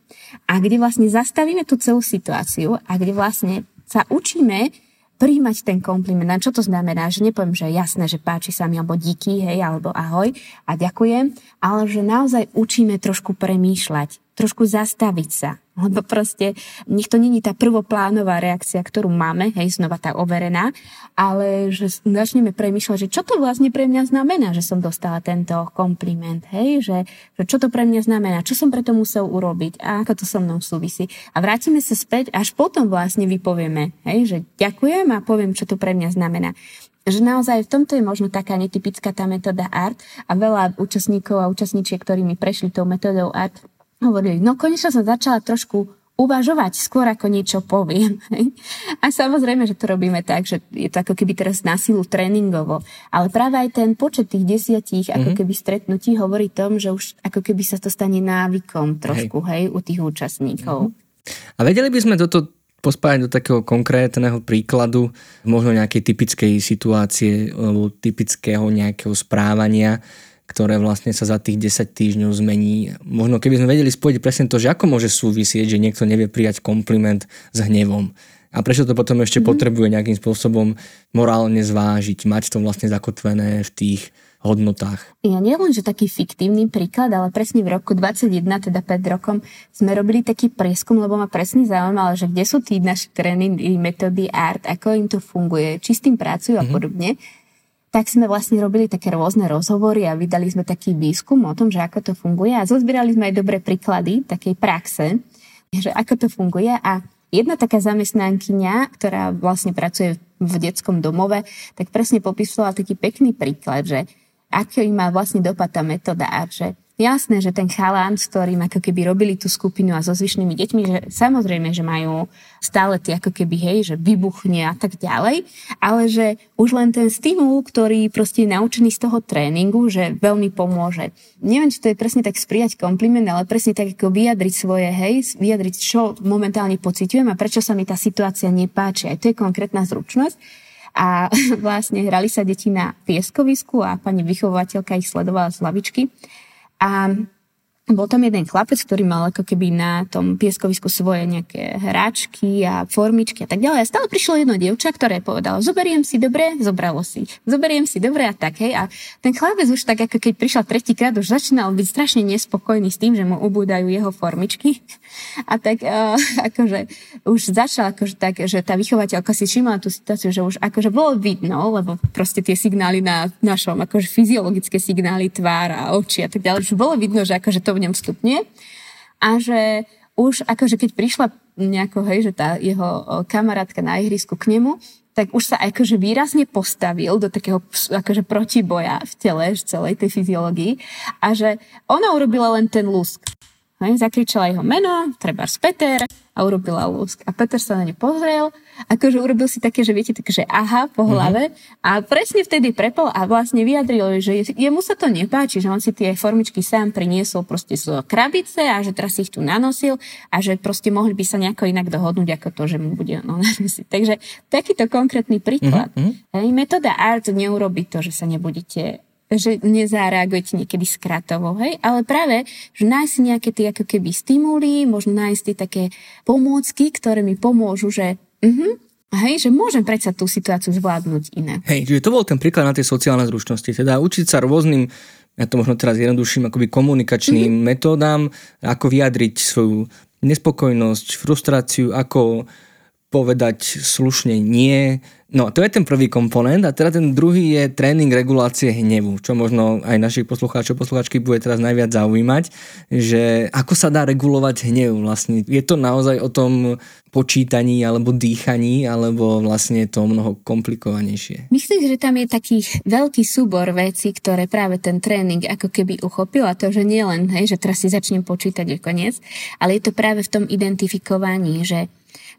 A kde vlastne zastavíme tú celú situáciu a kde vlastne sa učíme príjmať ten kompliment. A čo to znamená? Že nepoviem, že jasné, že páči sa mi, alebo díky, hej, alebo ahoj a ďakujem, ale že naozaj učíme trošku premýšľať, trošku zastaviť sa, lebo proste nech to není tá prvoplánová reakcia, ktorú máme, hej, znova tá overená, ale že začneme premýšľať, že čo to vlastne pre mňa znamená, že som dostala tento kompliment, hej, že, že čo to pre mňa znamená, čo som preto musel urobiť a ako to so mnou súvisí. A vrátime sa späť, až potom vlastne vypovieme, hej, že ďakujem a poviem, čo to pre mňa znamená že naozaj v tomto je možno taká netypická tá metóda ART a veľa účastníkov a účastníčiek, ktorí mi prešli tou metódou ART, hovorili, no konečne som začala trošku uvažovať skôr, ako niečo poviem. <laughs> A samozrejme, že to robíme tak, že je to ako keby teraz na silu tréningovo. Ale práve aj ten počet tých desiatich mm-hmm. ako mhm. keby stretnutí hovorí tom, že už ako keby sa to stane návykom trošku, hej, hej u tých účastníkov. Mm-hmm. A vedeli by sme toto pospájať do takého konkrétneho príkladu, možno nejakej typickej situácie alebo typického nejakého správania, ktoré vlastne sa za tých 10 týždňov zmení. Možno keby sme vedeli spojiť presne to, že ako môže súvisieť, že niekto nevie prijať kompliment s hnevom. A prečo to potom ešte mm-hmm. potrebuje nejakým spôsobom morálne zvážiť, mať to vlastne zakotvené v tých hodnotách. Ja nie len, že taký fiktívny príklad, ale presne v roku 21, teda 5 rokom, sme robili taký prieskum, lebo ma presne zaujímalo, že kde sú tí naši tréningy, metódy art, ako im to funguje, či s tým pracujú mm-hmm. a mhm. podobne tak sme vlastne robili také rôzne rozhovory a vydali sme taký výskum o tom, že ako to funguje. A zozbierali sme aj dobré príklady takej praxe, že ako to funguje. A jedna taká zamestnankyňa, ktorá vlastne pracuje v detskom domove, tak presne popisovala taký pekný príklad, že aký má vlastne dopad tá metóda a že Jasné, že ten chalán, s ktorým ako keby robili tú skupinu a so zvyšnými deťmi, že samozrejme, že majú stále tie ako keby, hej, že vybuchne a tak ďalej, ale že už len ten stimul, ktorý proste je naučený z toho tréningu, že veľmi pomôže. Neviem, či to je presne tak sprijať kompliment, ale presne tak ako vyjadriť svoje, hej, vyjadriť, čo momentálne pociťujem a prečo sa mi tá situácia nepáči. Aj to je konkrétna zručnosť. a <laughs> vlastne hrali sa deti na pieskovisku a pani vychovateľka ich sledovala z lavičky. A bol tam jeden chlapec, ktorý mal ako keby na tom pieskovisku svoje nejaké hráčky a formičky a tak ďalej. A stále prišlo jedno dievča, ktoré povedalo, zoberiem si dobre, zobralo si. Zoberiem si dobre a tak, hej. A ten chlapec už tak, ako keď prišiel tretíkrát, už začínal byť strašne nespokojný s tým, že mu ubúdajú jeho formičky. A tak uh, <laughs> akože už začal akože tak, že tá vychovateľka si všimla tú situáciu, že už akože bolo vidno, lebo proste tie signály na našom, akože fyziologické signály tvár a oči a tak ďalej, už bolo vidno, že akože to ňom stupne a že už akože keď prišla nejako, hej, že tá jeho kamarátka na ihrisku k nemu, tak už sa akože výrazne postavil do takého akože protiboja v tele, v celej tej fyziológii a že ona urobila len ten lusk. Hej, zakričala jeho meno, treba Peter a urobila lúsk. A Peter sa na ne pozrel, akože urobil si také, že viete, takže aha po mhm. hlave mm-hmm. a presne vtedy prepol a vlastne vyjadril, že jemu sa to nepáči, že on si tie formičky sám priniesol proste z krabice a že teraz si ich tu nanosil a že proste mohli by sa nejako inak dohodnúť ako to, že mu bude no, <laughs> nanosiť. Takže takýto konkrétny príklad. Mm-hmm. Hej, metóda ART neurobi to, že sa nebudete že nezareagujete niekedy skratovo, hej? Ale práve, že nájsť nejaké tie ako keby stimuly, možno nájsť tie také pomôcky, ktoré mi pomôžu, že uh-huh, Hej, že môžem predsa tú situáciu zvládnuť inak. Hej, čiže to bol ten príklad na tie sociálne zručnosti. Teda učiť sa rôznym, ja to možno teraz jednodušším, akoby komunikačným mm-hmm. metódam, ako vyjadriť svoju nespokojnosť, frustráciu, ako povedať slušne nie, No, to je ten prvý komponent a teda ten druhý je tréning regulácie hnevu, čo možno aj našich poslucháčov, poslucháčky bude teraz najviac zaujímať, že ako sa dá regulovať hnev vlastne. Je to naozaj o tom počítaní alebo dýchaní, alebo vlastne je to mnoho komplikovanejšie? Myslím, že tam je taký veľký súbor vecí, ktoré práve ten tréning ako keby uchopil a to, že nie len, hej, že teraz si začnem počítať je koniec, ale je to práve v tom identifikovaní, že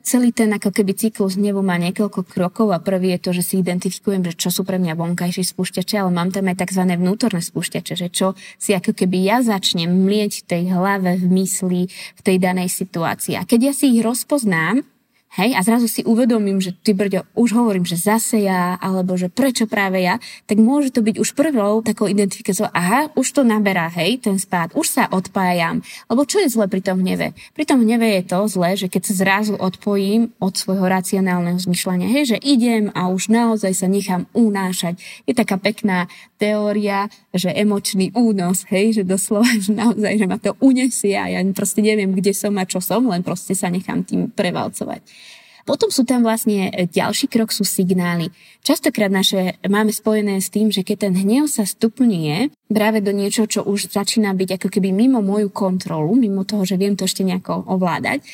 celý ten ako keby cyklus hnevu má niekoľko krokov a prvý je to, že si identifikujem, že čo sú pre mňa vonkajšie spúšťače, ale mám tam aj tzv. vnútorné spúšťače, že čo si ako keby ja začnem mlieť v tej hlave, v mysli, v tej danej situácii. A keď ja si ich rozpoznám, Hej, a zrazu si uvedomím, že ty brďo, už hovorím, že zase ja, alebo že prečo práve ja, tak môže to byť už prvou takou identifikáciou, aha, už to naberá, hej, ten spád, už sa odpájam. Lebo čo je zle pri tom hneve? Pri tom hneve je to zle, že keď sa zrazu odpojím od svojho racionálneho zmyšľania, hej, že idem a už naozaj sa nechám unášať. Je taká pekná teória, že emočný únos, hej, že doslova, <laughs> že naozaj, že ma to unesie a ja proste neviem, kde som a čo som, len proste sa nechám tým prevalcovať. Potom sú tam vlastne e, ďalší krok sú signály. Častokrát naše máme spojené s tým, že keď ten hnev sa stupňuje práve do niečo, čo už začína byť ako keby mimo moju kontrolu, mimo toho, že viem to ešte nejako ovládať,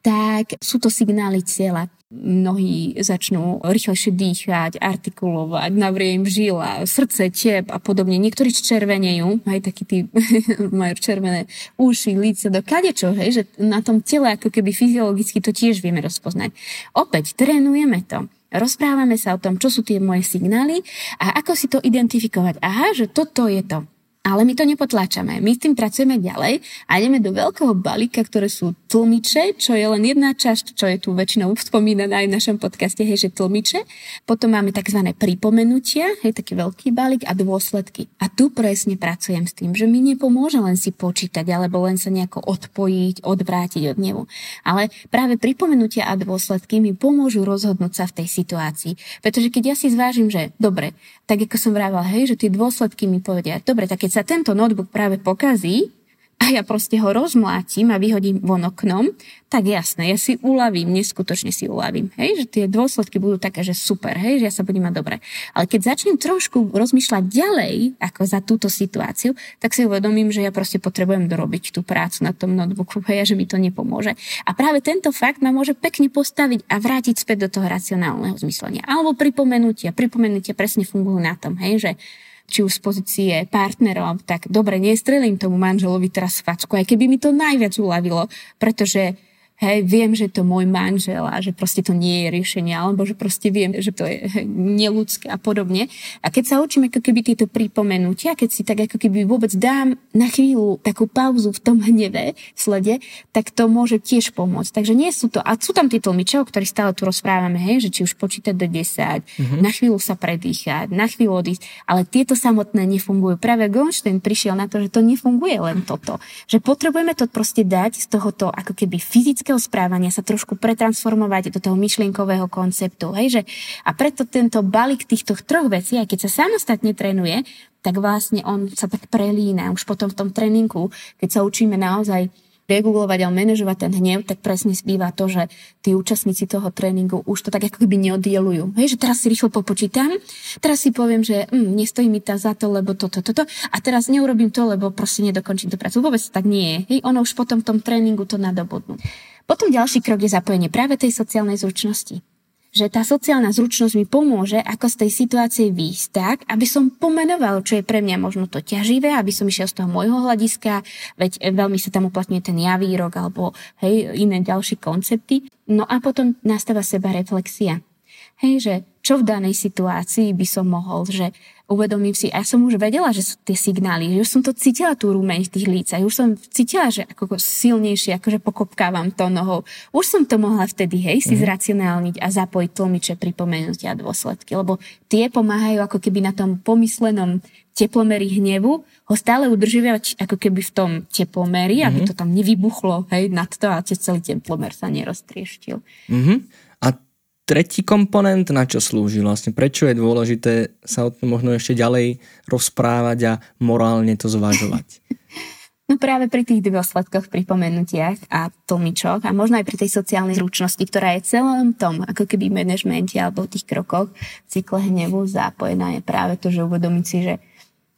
tak sú to signály cieľa mnohí začnú rýchlejšie dýchať, artikulovať, navrie im žila, srdce, tep a podobne. Niektorí červenejú, aj takí tí <laughs> majú červené uši, líce, do kadečo, hej, že na tom tele ako keby fyziologicky to tiež vieme rozpoznať. Opäť, trénujeme to. Rozprávame sa o tom, čo sú tie moje signály a ako si to identifikovať. Aha, že toto je to. Ale my to nepotláčame. My s tým pracujeme ďalej a ideme do veľkého balíka, ktoré sú tlmiče, čo je len jedna časť, čo je tu väčšinou spomínaná aj v našom podcaste, hej, že tlmiče. Potom máme tzv. pripomenutia, hej, taký veľký balík a dôsledky. A tu presne pracujem s tým, že mi nepomôže len si počítať alebo len sa nejako odpojiť, odvrátiť od nevu. Ale práve pripomenutia a dôsledky mi pomôžu rozhodnúť sa v tej situácii. Pretože keď ja si zvážim, že dobre, tak ako som vravala, hej, že tie dôsledky mi povedia, dobre, tak keď sa tento notebook práve pokazí, a ja proste ho rozmlátim a vyhodím von oknom, tak jasné, ja si uľavím, neskutočne si uľavím. Hej, že tie dôsledky budú také, že super, hej, že ja sa budem mať dobre. Ale keď začnem trošku rozmýšľať ďalej, ako za túto situáciu, tak si uvedomím, že ja proste potrebujem dorobiť tú prácu na tom notebooku, <laughs> hej, a že mi to nepomôže. A práve tento fakt ma môže pekne postaviť a vrátiť späť do toho racionálneho zmyslenia. Alebo pripomenutia. Pripomenutia presne fungujú na tom, hej, že či už z pozície partnerov, tak dobre, nestrelím tomu manželovi teraz facku, aj keby mi to najviac uľavilo, pretože hej, viem, že to môj manžel a že proste to nie je riešenie, alebo že proste viem, že to je neludské a podobne. A keď sa učím ako keby tieto pripomenutia, keď si tak ako keby vôbec dám na chvíľu takú pauzu v tom hneve, slede, tak to môže tiež pomôcť. Takže nie sú to, a sú tam tí tlmiče, o ktorých stále tu rozprávame, hej, že či už počítať do 10, mm-hmm. na chvíľu sa predýchať, na chvíľu odísť, ale tieto samotné nefungujú. Práve Gonstein prišiel na to, že to nefunguje len toto. Že potrebujeme to proste dať z tohoto ako keby fyzického správania sa trošku pretransformovať do toho myšlienkového konceptu. Hej, že, a preto tento balík týchto troch vecí, aj keď sa samostatne trénuje, tak vlastne on sa tak prelína už potom v tom tréningu, keď sa učíme naozaj regulovať a manažovať ten hnev, tak presne spíva to, že tí účastníci toho tréningu už to tak ako keby neoddielujú. Hej, že teraz si rýchlo popočítam, teraz si poviem, že mm, nestojí mi tá za to, lebo toto, toto, a teraz neurobím to, lebo proste nedokončím tú prácu. Vôbec tak nie je. Hej, ono už potom v tom tréningu to nadobudnú. Potom ďalší krok je zapojenie práve tej sociálnej zručnosti že tá sociálna zručnosť mi pomôže, ako z tej situácie výjsť tak, aby som pomenoval, čo je pre mňa možno to ťaživé, aby som išiel z toho môjho hľadiska, veď veľmi sa tam uplatňuje ten javírok alebo hej, iné ďalšie koncepty. No a potom nastáva seba reflexia. Hej, že čo v danej situácii by som mohol, že uvedomím si, a ja som už vedela, že sú tie signály, že už som to cítila tú rumeň v tých lícach, už som cítila, že ako silnejšie, akože pokopkávam to nohou. Už som to mohla vtedy, hej, si mm. zracionálniť a zapojiť tlmiče pripomenutia a dôsledky, lebo tie pomáhajú ako keby na tom pomyslenom teplomeri hnevu ho stále udržiavať ako keby v tom teplomeri, mm-hmm. aby mhm. to tam nevybuchlo, hej, nad to a celý teplomer sa neroztrieštil. Mm-hmm tretí komponent, na čo slúži vlastne? Prečo je dôležité sa o tom možno ešte ďalej rozprávať a morálne to zvažovať? <laughs> No práve pri tých dôsledkoch, pripomenutiach a tlmičoch a možno aj pri tej sociálnej zručnosti, ktorá je celom tom, ako keby manažmente alebo v tých krokoch cykle hnevu zápojená je práve to, že uvedomiť si, že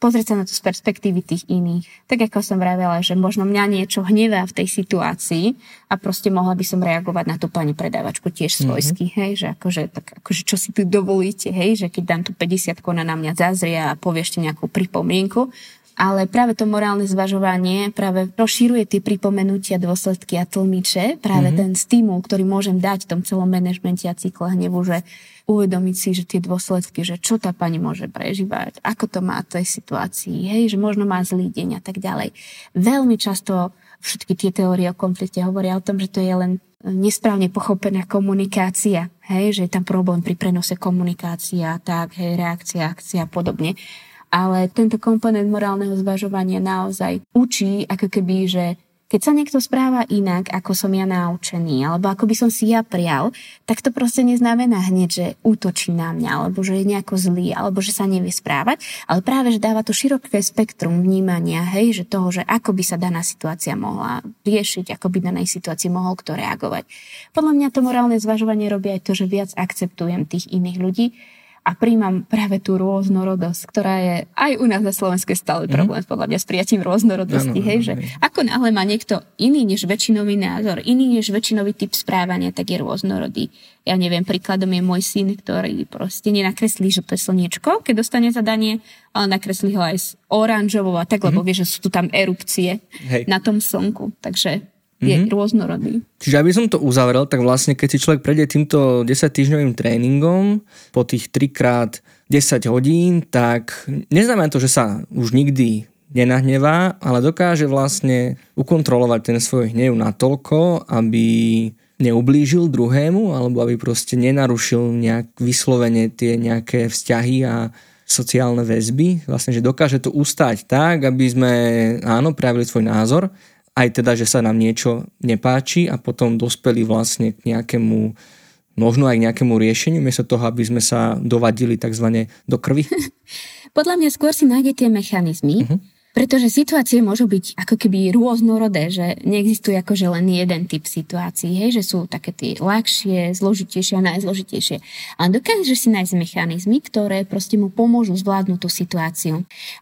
pozrieť sa na to z perspektívy tých iných. Tak ako som vravela, že možno mňa niečo hnevá v tej situácii a proste mohla by som reagovať na tú pani predávačku tiež mhm. svojsky, mm-hmm. hej, že akože, tak, akože čo si tu dovolíte, hej, že keď dám tu 50 kona na mňa zazrie a poviešte nejakú pripomienku, ale práve to morálne zvažovanie práve rozšíruje tie pripomenutia, dôsledky a tlmiče, práve mm-hmm. ten stimul, ktorý môžem dať v tom celom manažmente a cykle hnevu, že uvedomiť si, že tie dôsledky, že čo tá pani môže prežívať, ako to má v tej situácii, hej, že možno má zlý deň a tak ďalej. Veľmi často všetky tie teórie o konflikte hovoria o tom, že to je len nesprávne pochopená komunikácia, hej, že je tam problém pri prenose komunikácia, tak, hej, reakcia, akcia a podobne ale tento komponent morálneho zvažovania naozaj učí ako keby, že keď sa niekto správa inak, ako som ja naučený, alebo ako by som si ja prial, tak to proste neznamená hneď, že útočí na mňa, alebo že je nejako zlý, alebo že sa nevie správať, ale práve, že dáva to široké spektrum vnímania, hej, že toho, že ako by sa daná situácia mohla riešiť, ako by danej situácii mohol kto reagovať. Podľa mňa to morálne zvažovanie robí aj to, že viac akceptujem tých iných ľudí, a príjmam práve tú rôznorodosť, ktorá je aj u nás na Slovensku stále mm. problém podľa mňa s prijatím rôznorodosti. Ano, hej, ano, že hej. ako náhle má niekto iný než väčšinový názor, iný než väčšinový typ správania, tak je rôznorodý. Ja neviem, príkladom je môj syn, ktorý proste nenakreslí žlté slniečko, keď dostane zadanie, ale nakreslí ho aj s oranžovou a tak, mm. lebo mhm. vie, že sú tu tam erupcie hej. na tom slnku. Takže je mm-hmm. rôznorodý. Čiže aby som to uzavrel, tak vlastne keď si človek prejde týmto 10-týždňovým tréningom po tých 3 krát 10 hodín, tak neznamená to, že sa už nikdy nenahnevá, ale dokáže vlastne ukontrolovať ten svoj hnev natoľko, aby neublížil druhému, alebo aby proste nenarušil nejak vyslovene tie nejaké vzťahy a sociálne väzby, vlastne, že dokáže to ustať tak, aby sme, áno, prejavili svoj názor, aj teda, že sa nám niečo nepáči a potom dospeli vlastne k nejakému možno aj k nejakému riešeniu, miesto toho, aby sme sa dovadili tzv. do krvi? <laughs> Podľa mňa skôr si nájdete mechanizmy, uh-huh pretože situácie môžu byť ako keby rôznorodé, že neexistuje akože len jeden typ situácií, hej, že sú také tie ľahšie, zložitejšie a najzložitejšie. Ale dokáže si nájsť mechanizmy, ktoré proste mu pomôžu zvládnuť tú situáciu.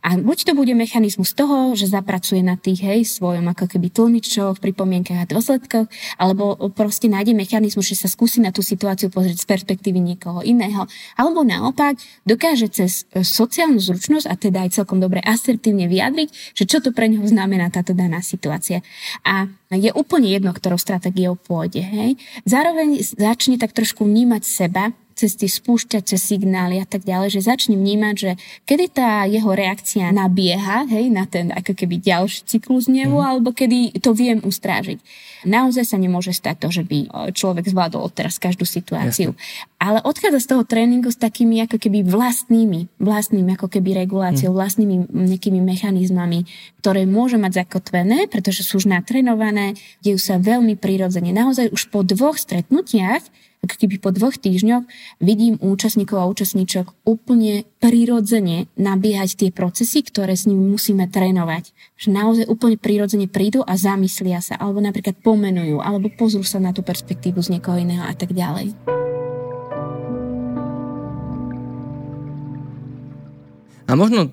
A buď to bude mechanizmus toho, že zapracuje na tých, hej, svojom ako keby tlničoch, pripomienkach a dôsledkoch, alebo proste nájde mechanizmus, že sa skúsi na tú situáciu pozrieť z perspektívy niekoho iného. Alebo naopak dokáže cez sociálnu zručnosť a teda aj celkom dobre asertívne vyjadriť vyjadriť, že čo to pre neho znamená táto daná situácia. A je úplne jedno, ktorou stratégiou pôjde. Hej. Zároveň začne tak trošku vnímať seba, cez tie spúšťače signály a tak ďalej, že začne vnímať, že kedy tá jeho reakcia nabieha, hej, na ten ako keby ďalší cyklus nevu, mm. alebo kedy to viem ustrážiť. Naozaj sa nemôže stať to, že by človek zvládol odteraz každú situáciu. Jasne. Ale odchádza z toho tréningu s takými ako keby vlastnými, vlastnými ako keby reguláciou, mm. vlastnými nejakými mechanizmami, ktoré môže mať zakotvené, pretože sú už natrenované, dejú sa veľmi prirodzene. Naozaj už po dvoch stretnutiach ako keby po dvoch týždňoch vidím účastníkov a účastníčok úplne prirodzene nabiehať tie procesy, ktoré s nimi musíme trénovať. Že naozaj úplne prirodzene prídu a zamyslia sa, alebo napríklad pomenujú, alebo pozrú sa na tú perspektívu z niekoho iného a tak ďalej. A možno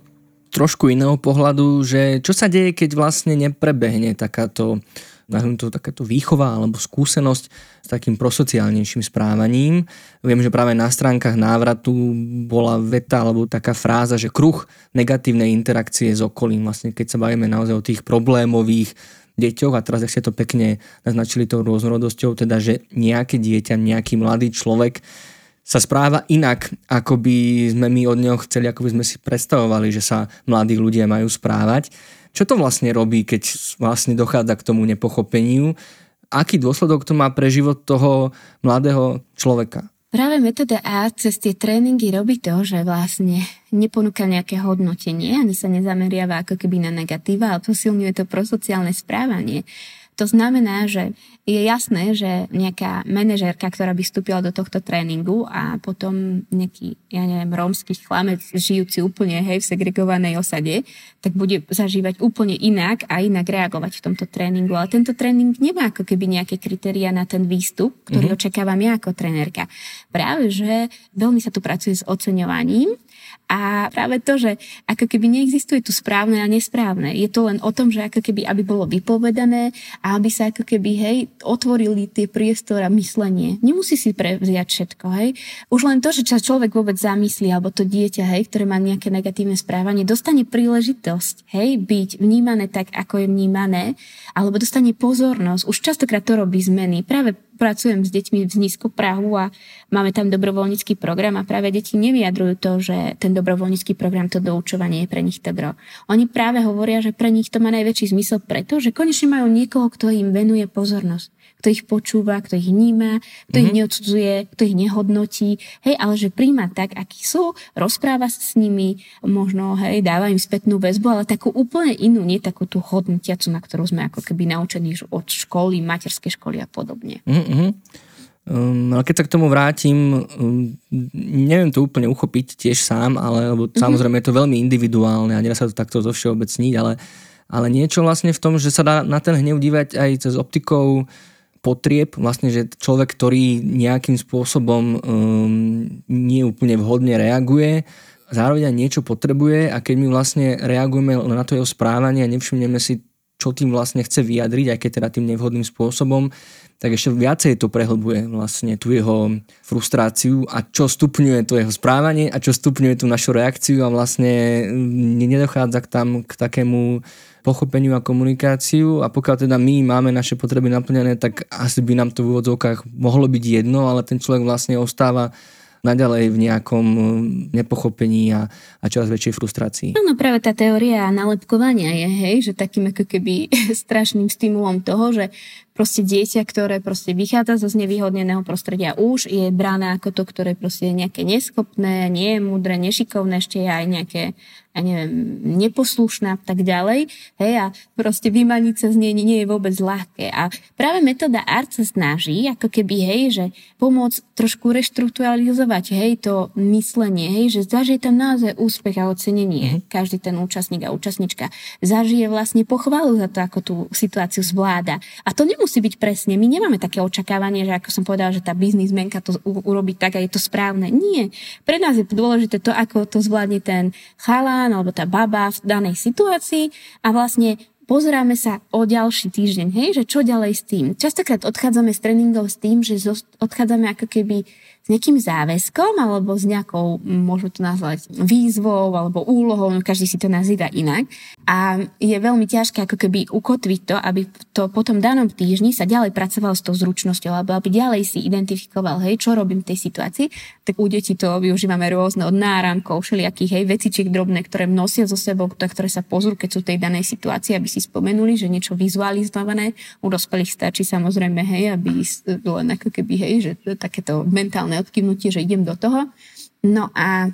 trošku iného pohľadu, že čo sa deje, keď vlastne neprebehne takáto nazvime to takáto výchova alebo skúsenosť s takým prosociálnejším správaním. Viem, že práve na stránkach návratu bola veta alebo taká fráza, že kruh negatívnej interakcie s okolím, vlastne keď sa bavíme naozaj o tých problémových deťoch a teraz, ak ste to pekne naznačili tou rôznorodosťou, teda, že nejaké dieťa, nejaký mladý človek sa správa inak, ako by sme my od neho chceli, ako by sme si predstavovali, že sa mladí ľudia majú správať. Čo to vlastne robí, keď vlastne dochádza k tomu nepochopeniu? Aký dôsledok to má pre život toho mladého človeka? Práve metóda A cez tie tréningy robí to, že vlastne neponúka nejaké hodnotenie, ani sa nezameriava ako keby na negatíva, ale posilňuje to prosociálne správanie. To znamená, že je jasné, že nejaká manažérka, ktorá by vstúpila do tohto tréningu a potom nejaký, ja neviem, rómsky chlamec žijúci úplne hej, v segregovanej osade, tak bude zažívať úplne inak a inak reagovať v tomto tréningu. Ale tento tréning nemá ako keby nejaké kritéria na ten výstup, ktorý mm-hmm. očakávam ja ako trénerka. Práve, že veľmi sa tu pracuje s oceňovaním a práve to, že ako keby neexistuje tu správne a nesprávne. Je to len o tom, že ako keby, aby bolo vypovedané a aby sa ako keby, hej, otvorili tie priestor a myslenie. Nemusí si prevziať všetko, hej. Už len to, že sa človek vôbec zamyslí, alebo to dieťa, hej, ktoré má nejaké negatívne správanie, dostane príležitosť, hej, byť vnímané tak, ako je vnímané, alebo dostane pozornosť. Už častokrát to robí zmeny. Práve pracujem s deťmi z nízku Prahu a máme tam dobrovoľnícky program a práve deti nevyjadrujú to, že ten dobrovoľnícky program, to doučovanie je pre nich dobro. Oni práve hovoria, že pre nich to má najväčší zmysel preto, že konečne majú niekoho, kto im venuje pozornosť kto ich počúva, kto ich vníma, kto mm-hmm. ich mhm. neodsudzuje, kto ich nehodnotí, hej, ale že príjma tak, akí sú, rozpráva sa s nimi, možno, hej, dáva im spätnú väzbu, ale takú úplne inú, nie takú tú hodnotiacu, na ktorú sme ako keby naučení od školy, materskej školy a podobne. Mm-hmm. Um, ale keď sa k tomu vrátim, um, neviem to úplne uchopiť tiež sám, ale lebo mm-hmm. samozrejme je to veľmi individuálne a nedá sa to takto zo všeobecniť, ale, ale niečo vlastne v tom, že sa dá na ten hnev dívať aj cez optikou potrieb, vlastne, že človek, ktorý nejakým spôsobom um, nie úplne vhodne reaguje, zároveň aj niečo potrebuje a keď my vlastne reagujeme na to jeho správanie a nevšimneme si, čo tým vlastne chce vyjadriť, aj keď teda tým nevhodným spôsobom, tak ešte viacej to prehlbuje vlastne tú jeho frustráciu a čo stupňuje to jeho správanie a čo stupňuje tú našu reakciu a vlastne mm, nedochádza k tam k takému pochopeniu a komunikáciu a pokiaľ teda my máme naše potreby naplnené, tak asi by nám to v úvodzovkách mohlo byť jedno, ale ten človek vlastne ostáva naďalej v nejakom mm, nepochopení a, a čoraz väčšej frustrácii. No práve tá teória nalepkovania je, hej, že takým ako keby <laughs> strašným stimulom toho, že proste dieťa, ktoré proste vychádza zo znevýhodneného prostredia už je brána ako to, ktoré proste je nejaké neschopné, nie je múdre, nešikovné, ešte je aj nejaké ja neviem, neposlušná a tak ďalej. Hej, a proste vymaniť sa z nej nie je vôbec ľahké. A práve metóda ART sa snaží, ako keby, hej, že pomôcť trošku reštrukturalizovať, hej, to myslenie, hej, že zažije tam naozaj úspech a ocenenie. Mm-hmm. Každý ten účastník a účastnička zažije vlastne pochvalu za to, ako tú situáciu zvláda. A to nemusí byť presne. My nemáme také očakávanie, že ako som povedala, že tá biznismenka to urobí tak a je to správne. Nie. Pre nás je dôležité to, ako to zvládne ten chalán, alebo tá baba v danej situácii a vlastne pozeráme sa o ďalší týždeň, hej, že čo ďalej s tým. Častokrát odchádzame z tréningov s tým, že odchádzame ako keby s nejakým záväzkom alebo s nejakou, môžeme to nazvať výzvou alebo úlohou, no každý si to nazýva inak. A je veľmi ťažké ako keby ukotviť to, aby to po tom danom týždni sa ďalej pracovalo s tou zručnosťou, alebo aby ďalej si identifikoval, hej, čo robím v tej situácii. Tak u detí to využívame rôzne od náramkov, všelijakých hej, vecičiek drobné, ktoré nosia so sebou, ktoré sa pozrú, keď sú v tej danej situácii, aby si spomenuli, že niečo vizualizované. U dospelých stačí samozrejme, hej, aby len ako keby, hej, že takéto mentálne správne odkývnutie, že idem do toho. No a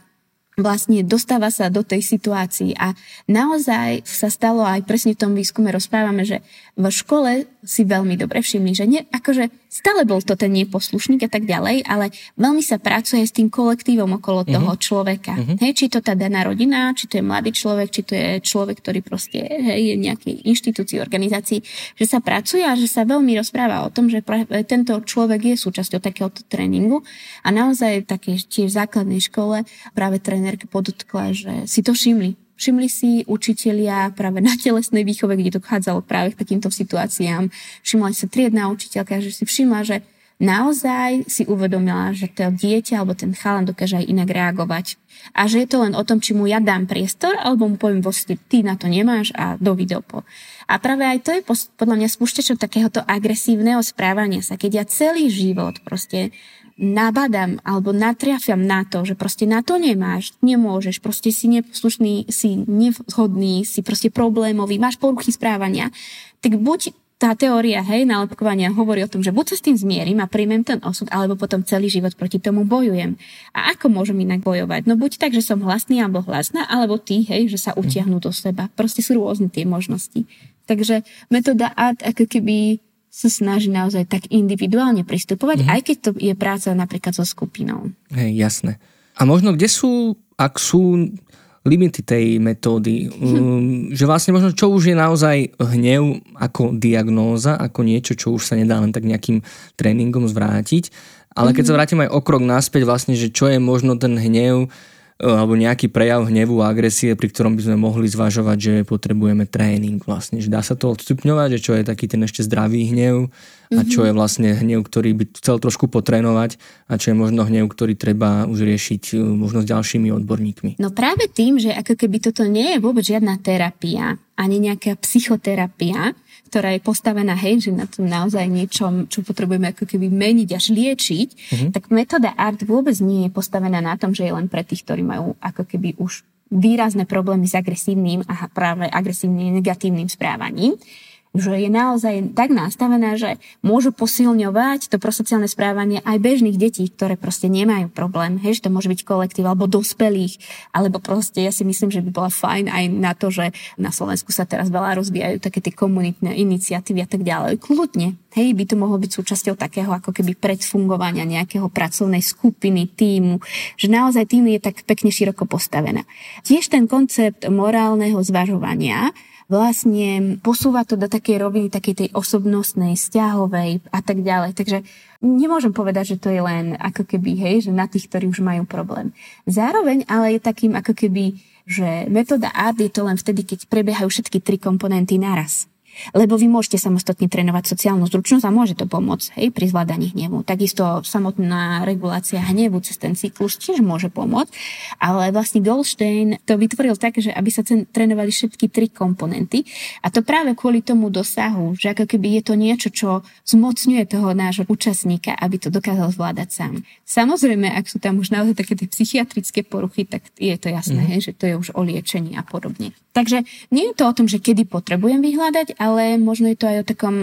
vlastne dostáva sa do tej situácii a naozaj sa stalo aj presne v tom výskume rozprávame, že v škole si veľmi dobre všimli, že nie, akože stále bol to ten neposlušník a tak ďalej, ale veľmi sa pracuje s tým kolektívom okolo uh-huh. toho človeka. Uh-huh. Hej, či to tá daná rodina, či to je mladý človek, či to je človek, ktorý proste hej, je nejakej inštitúcii, organizácii, že sa pracuje a že sa veľmi rozpráva o tom, že tento človek je súčasťou takéhoto tréningu a naozaj také tiež v základnej škole práve trénerka podotkla, že si to všimli, Všimli si učitelia práve na telesnej výchove, kde dochádzalo práve k takýmto situáciám. Všimla sa triedna učiteľka, že si všimla, že naozaj si uvedomila, že to dieťa alebo ten chalan dokáže aj inak reagovať. A že je to len o tom, či mu ja dám priestor, alebo mu poviem vlastne, ty na to nemáš a do videopo. A práve aj to je podľa mňa spúšťačom takéhoto agresívneho správania sa, keď ja celý život proste nabadám alebo natriafiam na to, že proste na to nemáš, nemôžeš, proste si neposlušný, si nevhodný, si proste problémový, máš poruchy správania, tak buď tá teória, hej, nálepkovania hovorí o tom, že buď sa s tým zmierim a príjmem ten osud, alebo potom celý život proti tomu bojujem. A ako môžem inak bojovať? No buď tak, že som hlasný alebo hlasná, alebo ty, hej, že sa utiahnú do seba. Proste sú rôzne tie možnosti. Takže metóda ART ako keby sa snaží naozaj tak individuálne pristupovať, mm-hmm. aj keď to je práca napríklad so skupinou. Hej, jasné. A možno kde sú, ak sú limity tej metódy, <laughs> um, že vlastne možno čo už je naozaj hnev ako diagnóza, ako niečo, čo už sa nedá len tak nejakým tréningom zvrátiť, ale keď sa mhm. vrátim aj o krok naspäť vlastne, že čo je možno ten hnev, alebo nejaký prejav hnevu a agresie, pri ktorom by sme mohli zvažovať, že potrebujeme tréning vlastne. Že dá sa to odstupňovať, že čo je taký ten ešte zdravý hnev a čo mhm. je vlastne hnev, ktorý by chcel trošku potrénovať a čo je možno hnev, ktorý treba už riešiť e, možno s ďalšími odborníkmi. No práve tým, že ako keby toto nie je vôbec žiadna terapia, ani nejaká psychoterapia, ktorá je postavená, hej, že na tom naozaj niečom, čo potrebujeme ako keby meniť až liečiť, mm-hmm. tak metóda ART vôbec nie je postavená na tom, že je len pre tých, ktorí majú ako keby už výrazné problémy s agresívnym a práve agresívnym negatívnym správaním že je naozaj tak nastavená, že môžu posilňovať to prosociálne správanie aj bežných detí, ktoré proste nemajú problém. Hej, že to môže byť kolektív alebo dospelých, alebo proste ja si myslím, že by bola fajn aj na to, že na Slovensku sa teraz veľa rozvíjajú také tie komunitné iniciatívy a tak ďalej. Kľudne. Hej, by to mohlo byť súčasťou takého ako keby predfungovania nejakého pracovnej skupiny, týmu, že naozaj tým je tak pekne široko postavená. Tiež ten koncept morálneho zvažovania, vlastne posúva to do takej roviny, takej tej osobnostnej, vzťahovej a tak ďalej. Takže nemôžem povedať, že to je len ako keby, hej, že na tých, ktorí už majú problém. Zároveň ale je takým ako keby, že metóda ART je to len vtedy, keď prebiehajú všetky tri komponenty naraz. Lebo vy môžete samostatne trénovať sociálnu zručnosť a môže to pomôcť hej, pri zvládaní hnevu. Takisto samotná regulácia hnevu cez ten cyklus tiež môže pomôcť, ale vlastne Goldstein to vytvoril tak, že aby sa trénovali všetky tri komponenty a to práve kvôli tomu dosahu, že ako keby je to niečo, čo zmocňuje toho nášho účastníka, aby to dokázal zvládať sám. Samozrejme, ak sú tam už naozaj také tie psychiatrické poruchy, tak je to jasné, mm. hej, že to je už o liečení a podobne. Takže nie je to o tom, že kedy potrebujem vyhľadať, ale možno je to aj o takom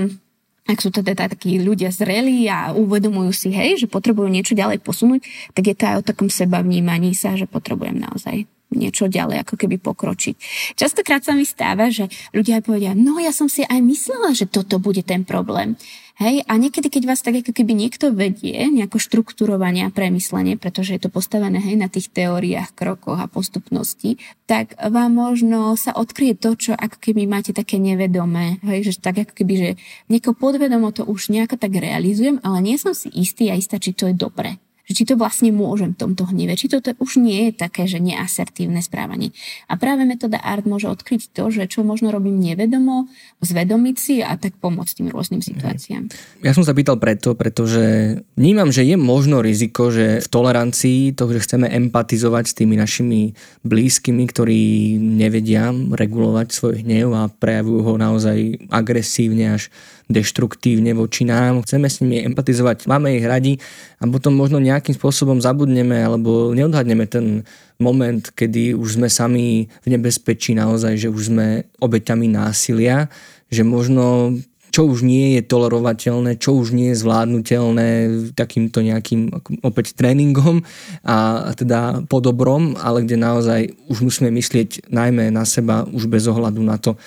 ak sú teda takí ľudia zrelí a uvedomujú si, hej, že potrebujú niečo ďalej posunúť, tak je to aj o takom seba vnímaní sa, že potrebujem naozaj niečo ďalej ako keby pokročiť. Častokrát sa mi stáva, že ľudia aj povedia, no ja som si aj myslela, že toto bude ten problém. Hej, a niekedy, keď vás tak ako keby niekto vedie, nejako štruktúrovanie a premyslenie, pretože je to postavené hej, na tých teóriách, krokoch a postupnosti, tak vám možno sa odkryje to, čo ako keby máte také nevedomé. Hej, že tak ako keby, že nieko podvedomo to už nejako tak realizujem, ale nie som si istý a istá, či to je dobre že či to vlastne môžem v tomto hneve, či to už nie je také, že neasertívne správanie. A práve metóda ART môže odkryť to, že čo možno robím nevedomo, zvedomiť si a tak pomôcť tým rôznym situáciám. Ja som sa pýtal preto, pretože vnímam, že je možno riziko, že v tolerancii to, že chceme empatizovať s tými našimi blízkymi, ktorí nevedia regulovať svoj hnev a prejavujú ho naozaj agresívne až deštruktívne voči nám, chceme s nimi empatizovať, máme ich radi a potom možno nejakým spôsobom zabudneme alebo neodhadneme ten moment, kedy už sme sami v nebezpečí naozaj, že už sme obeťami násilia, že možno čo už nie je tolerovateľné, čo už nie je zvládnutelné takýmto nejakým opäť tréningom a teda podobrom, ale kde naozaj už musíme myslieť najmä na seba už bez ohľadu na to,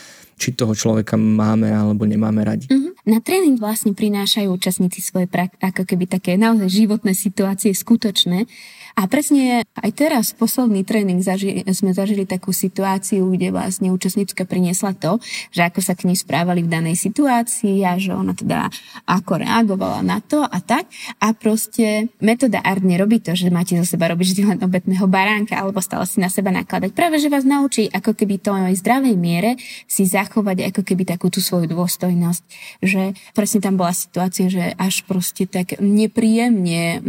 či toho človeka máme alebo nemáme radi. Mm-hmm. Na tréning vlastne prinášajú účastníci svoje prak- ako keby také naozaj životné situácie skutočné. A presne aj teraz, posledný tréning, zaži- sme zažili takú situáciu, kde vlastne účastníčka priniesla to, že ako sa k nej správali v danej situácii a že ona teda ako reagovala na to a tak. A proste metóda ART nerobí to, že máte zo seba robiť vždy len obetného baránka alebo stále si na seba nakladať. Práve, že vás naučí ako keby to aj zdravej miere si zachovať ako keby takú tú svoju dôstojnosť. Že presne tam bola situácia, že až proste tak nepríjemne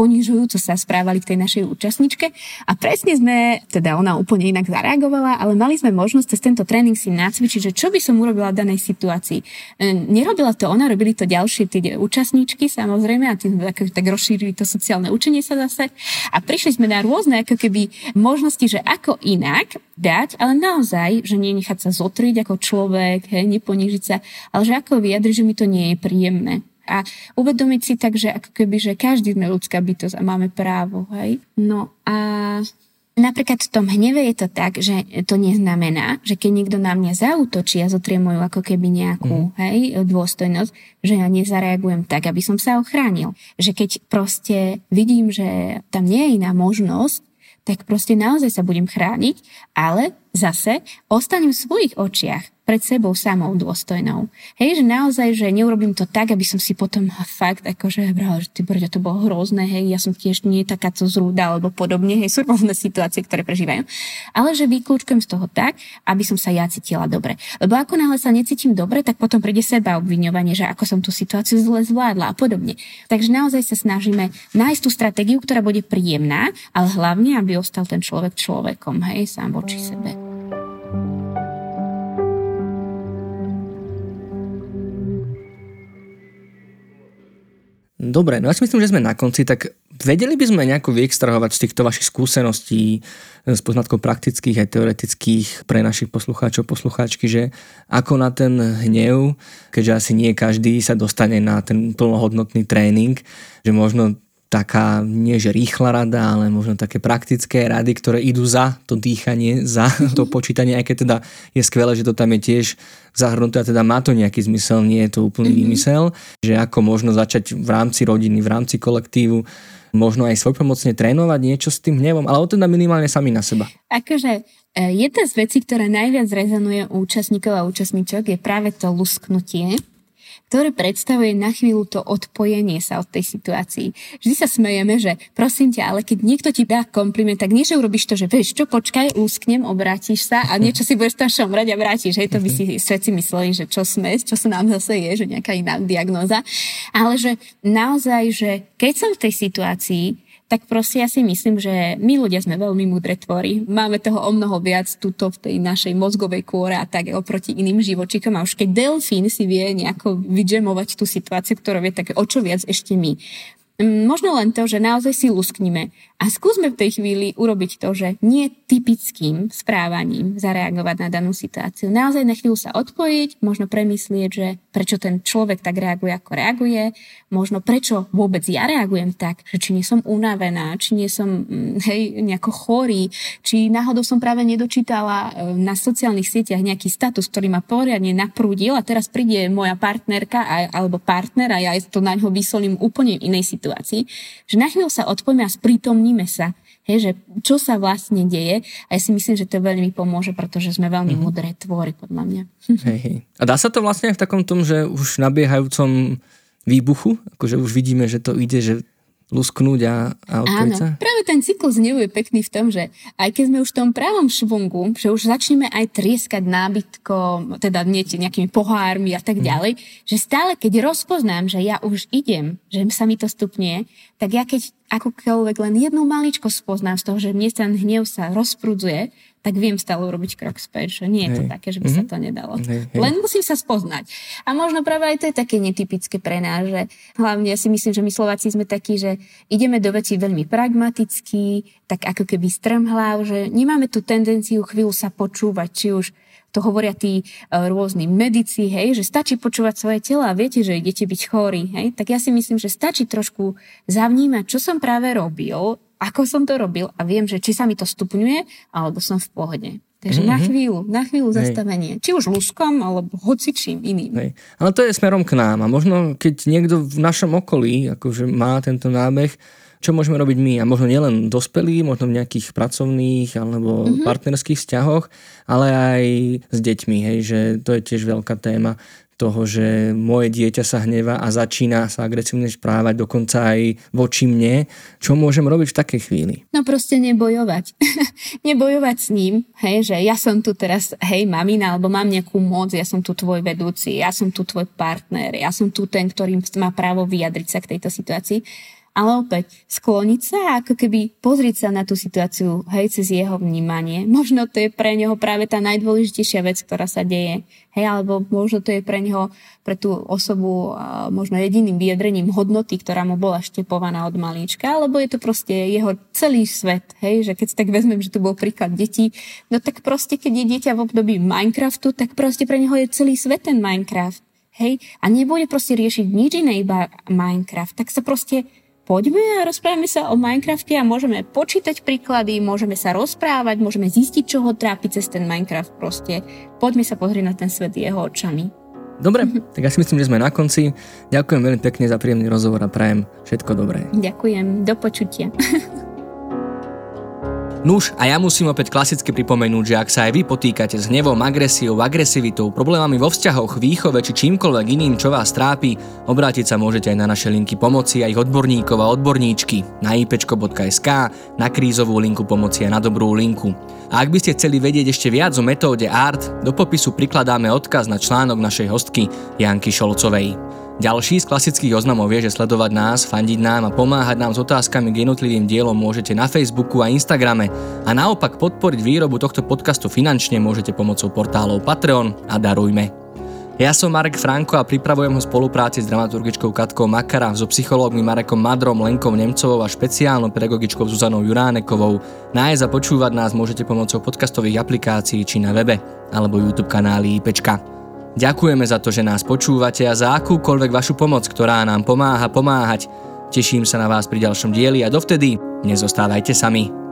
ponižujúco sa správali k tej našej účastničke. A presne sme, teda ona úplne inak zareagovala, ale mali sme možnosť cez tento tréning si nacvičiť, že čo by som urobila v danej situácii. E, nerobila to ona, robili to ďalšie tie účastníčky samozrejme a tým tak, tak rozšírili to sociálne učenie sa zase. A prišli sme na rôzne ako keby možnosti, že ako inak dať, ale naozaj, že nie nechať sa zotriť ako človek, hej, neponížiť sa, ale že ako vyjadriť, že mi to nie je príjemné a uvedomiť si tak, že ako keby, že každý sme ľudská bytosť a máme právo, hej. No a Napríklad v tom hneve je to tak, že to neznamená, že keď niekto na mňa zautočí a zotrie moju ako keby nejakú mm. hej, dôstojnosť, že ja nezareagujem tak, aby som sa ochránil. Že keď proste vidím, že tam nie je iná možnosť, tak proste naozaj sa budem chrániť, ale zase ostanem v svojich očiach pred sebou samou dôstojnou. Hej, že naozaj, že neurobím to tak, aby som si potom fakt akože brala, že ty brďa, to bolo hrozné, hej, ja som tiež nie takáto zrúda alebo podobne, hej, sú rôzne situácie, ktoré prežívajú. Ale že vyklúčkujem z toho tak, aby som sa ja cítila dobre. Lebo ako náhle sa necítim dobre, tak potom príde seba obviňovanie, že ako som tú situáciu zle zvládla a podobne. Takže naozaj sa snažíme nájsť tú stratégiu, ktorá bude príjemná, ale hlavne, aby ostal ten človek človekom, hej, sám voči sebe. Dobre, no ja si myslím, že sme na konci, tak vedeli by sme nejako vyextrahovať z týchto vašich skúseností, z poznatkov praktických aj teoretických pre našich poslucháčov, poslucháčky, že ako na ten hnev, keďže asi nie každý sa dostane na ten plnohodnotný tréning, že možno taká, nie že rýchla rada, ale možno také praktické rady, ktoré idú za to dýchanie, za to počítanie, aj keď teda je skvelé, že to tam je tiež zahrnuté a teda má to nejaký zmysel, nie je to úplný mm-hmm. výmysel, že ako možno začať v rámci rodiny, v rámci kolektívu, možno aj svojpomocne trénovať niečo s tým hnevom, ale teda minimálne sami na seba. Akože e, jedna z vecí, ktorá najviac rezonuje u účastníkov a účastníčok je práve to lusknutie ktoré predstavuje na chvíľu to odpojenie sa od tej situácii. Vždy sa smejeme, že prosím ťa, ale keď niekto ti dá kompliment, tak nie, že urobíš to, že vieš čo, počkaj, úsknem, obrátiš sa a niečo si budeš tam šomrať a vrátiš. Hej, to by si všetci mysleli, že čo sme, čo sa nám zase je, že nejaká iná diagnóza. Ale že naozaj, že keď som v tej situácii, tak proste ja si myslím, že my ľudia sme veľmi múdre tvory. Máme toho o mnoho viac tuto v tej našej mozgovej kôre a tak oproti iným živočikom. A už keď delfín si vie nejako vydžemovať tú situáciu, ktorú vie, tak o čo viac ešte my. Možno len to, že naozaj si lusknime a skúsme v tej chvíli urobiť to, že nie typickým správaním zareagovať na danú situáciu. Naozaj na chvíľu sa odpojiť, možno premyslieť, že prečo ten človek tak reaguje, ako reaguje, možno prečo vôbec ja reagujem tak, že či nie som unavená, či nie som mm, hej, nejako chorý, či náhodou som práve nedočítala e, na sociálnych sieťach nejaký status, ktorý ma poriadne naprúdil a teraz príde moja partnerka alebo partner a ja to na ňo vysolím úplne v inej situácii, že na chvíľu sa odpojme a sprítomní zmeníme sa. Hej, že čo sa vlastne deje a ja si myslím, že to veľmi pomôže, pretože sme veľmi mm-hmm. mudré tvory, podľa mňa. Hej, hej. A dá sa to vlastne aj v takom tom, že už nabiehajúcom výbuchu, akože už vidíme, že to ide, že lusknúť a, a Áno, práve ten cyklus hnevu je pekný v tom, že aj keď sme už v tom pravom švungu, že už začneme aj trieskať nábytkom, teda nie nejakými pohármi a tak mhm. ďalej, mm. že stále keď rozpoznám, že ja už idem, že sa mi to stupne, tak ja keď akokoľvek len jednu maličko spoznám z toho, že mne ten hnev sa rozprudzuje, tak viem stále urobiť krok späť, že nie je to hej. také, že by mm-hmm. sa mhm. to nedalo. Hej, hej. Len musím sa spoznať. A možno práve aj to je také netypické pre nás, že hlavne ja si myslím, že my Slováci sme takí, že ideme do veci veľmi pragmaticky, tak ako keby strmhlav, že nemáme tú tendenciu chvíľu sa počúvať, či už to hovoria tí uh, rôzni medici, hej, že stačí počúvať svoje telo a viete, že idete byť chorí, hej, tak ja si myslím, že stačí trošku zavnímať, čo som práve robil ako som to robil a viem, že či sa mi to stupňuje, alebo som v pohode. Takže mm-hmm. na chvíľu, na chvíľu Hej. zastavenie. Či už luskom, alebo hoci čím iným. Hej. Ale to je smerom k nám. A možno, keď niekto v našom okolí akože má tento nábeh, čo môžeme robiť my? A možno nielen dospelí, možno v nejakých pracovných alebo mm-hmm. partnerských vzťahoch, ale aj s deťmi, hej, že to je tiež veľká téma toho, že moje dieťa sa hneva a začína sa agresívne správať dokonca aj voči mne. Čo môžem robiť v takej chvíli? No proste nebojovať. <laughs> nebojovať s ním, hej, že ja som tu teraz, hej, mamina, alebo mám nejakú moc, ja som tu tvoj vedúci, ja som tu tvoj partner, ja som tu ten, ktorý má právo vyjadriť sa k tejto situácii ale opäť skloniť sa a ako keby pozrieť sa na tú situáciu, hej, cez jeho vnímanie. <laughs> Možno to je pre neho práve tá najdôležitejšia vec, ktorá sa deje, hej, alebo možno to je pre neho, pre tú osobu možno jediným vyjadrením hodnoty, ktorá mu bola štepovaná od malíčka, alebo je to proste jeho celý svet, hej, že keď si tak vezmem, že tu bol príklad detí, no tak proste, keď je dieťa v období Minecraftu, tak proste pre neho je celý svet ten Minecraft, hej, a nebude proste riešiť nič iné iba Minecraft, tak sa proste poďme a rozprávame sa o Minecrafte a môžeme počítať príklady, môžeme sa rozprávať, môžeme zistiť, čo ho trápi cez ten Minecraft proste. Poďme sa pozrieť na ten svet jeho očami. Dobre, tak ja si myslím, že sme na konci. Ďakujem veľmi pekne za príjemný rozhovor a prajem všetko dobré. Ďakujem, do počutia. <laughs> Nuž, a ja musím opäť klasicky pripomenúť, že ak sa aj vy potýkate s hnevom, agresiou, agresivitou, problémami vo vzťahoch, výchove či čímkoľvek iným, čo vás trápi, obrátiť sa môžete aj na naše linky pomoci a ich odborníkov a odborníčky na ipečko.sk, na krízovú linku pomoci a na dobrú linku. A ak by ste chceli vedieť ešte viac o metóde ART, do popisu prikladáme odkaz na článok našej hostky Janky Šolcovej. Ďalší z klasických oznamov je, že sledovať nás, fandiť nám a pomáhať nám s otázkami k jednotlivým dielom môžete na Facebooku a Instagrame a naopak podporiť výrobu tohto podcastu finančne môžete pomocou portálov Patreon a Darujme. Ja som Marek Franko a pripravujem ho spolupráci s dramaturgičkou Katkou Makara, so psychológmi Marekom Madrom, Lenkou Nemcovou a špeciálnou pedagogičkou Zuzanou Juránekovou. Nájsť a počúvať nás môžete pomocou podcastových aplikácií či na webe alebo YouTube kanáli IPčka. Ďakujeme za to, že nás počúvate a za akúkoľvek vašu pomoc, ktorá nám pomáha pomáhať. Teším sa na vás pri ďalšom dieli a dovtedy nezostávajte sami.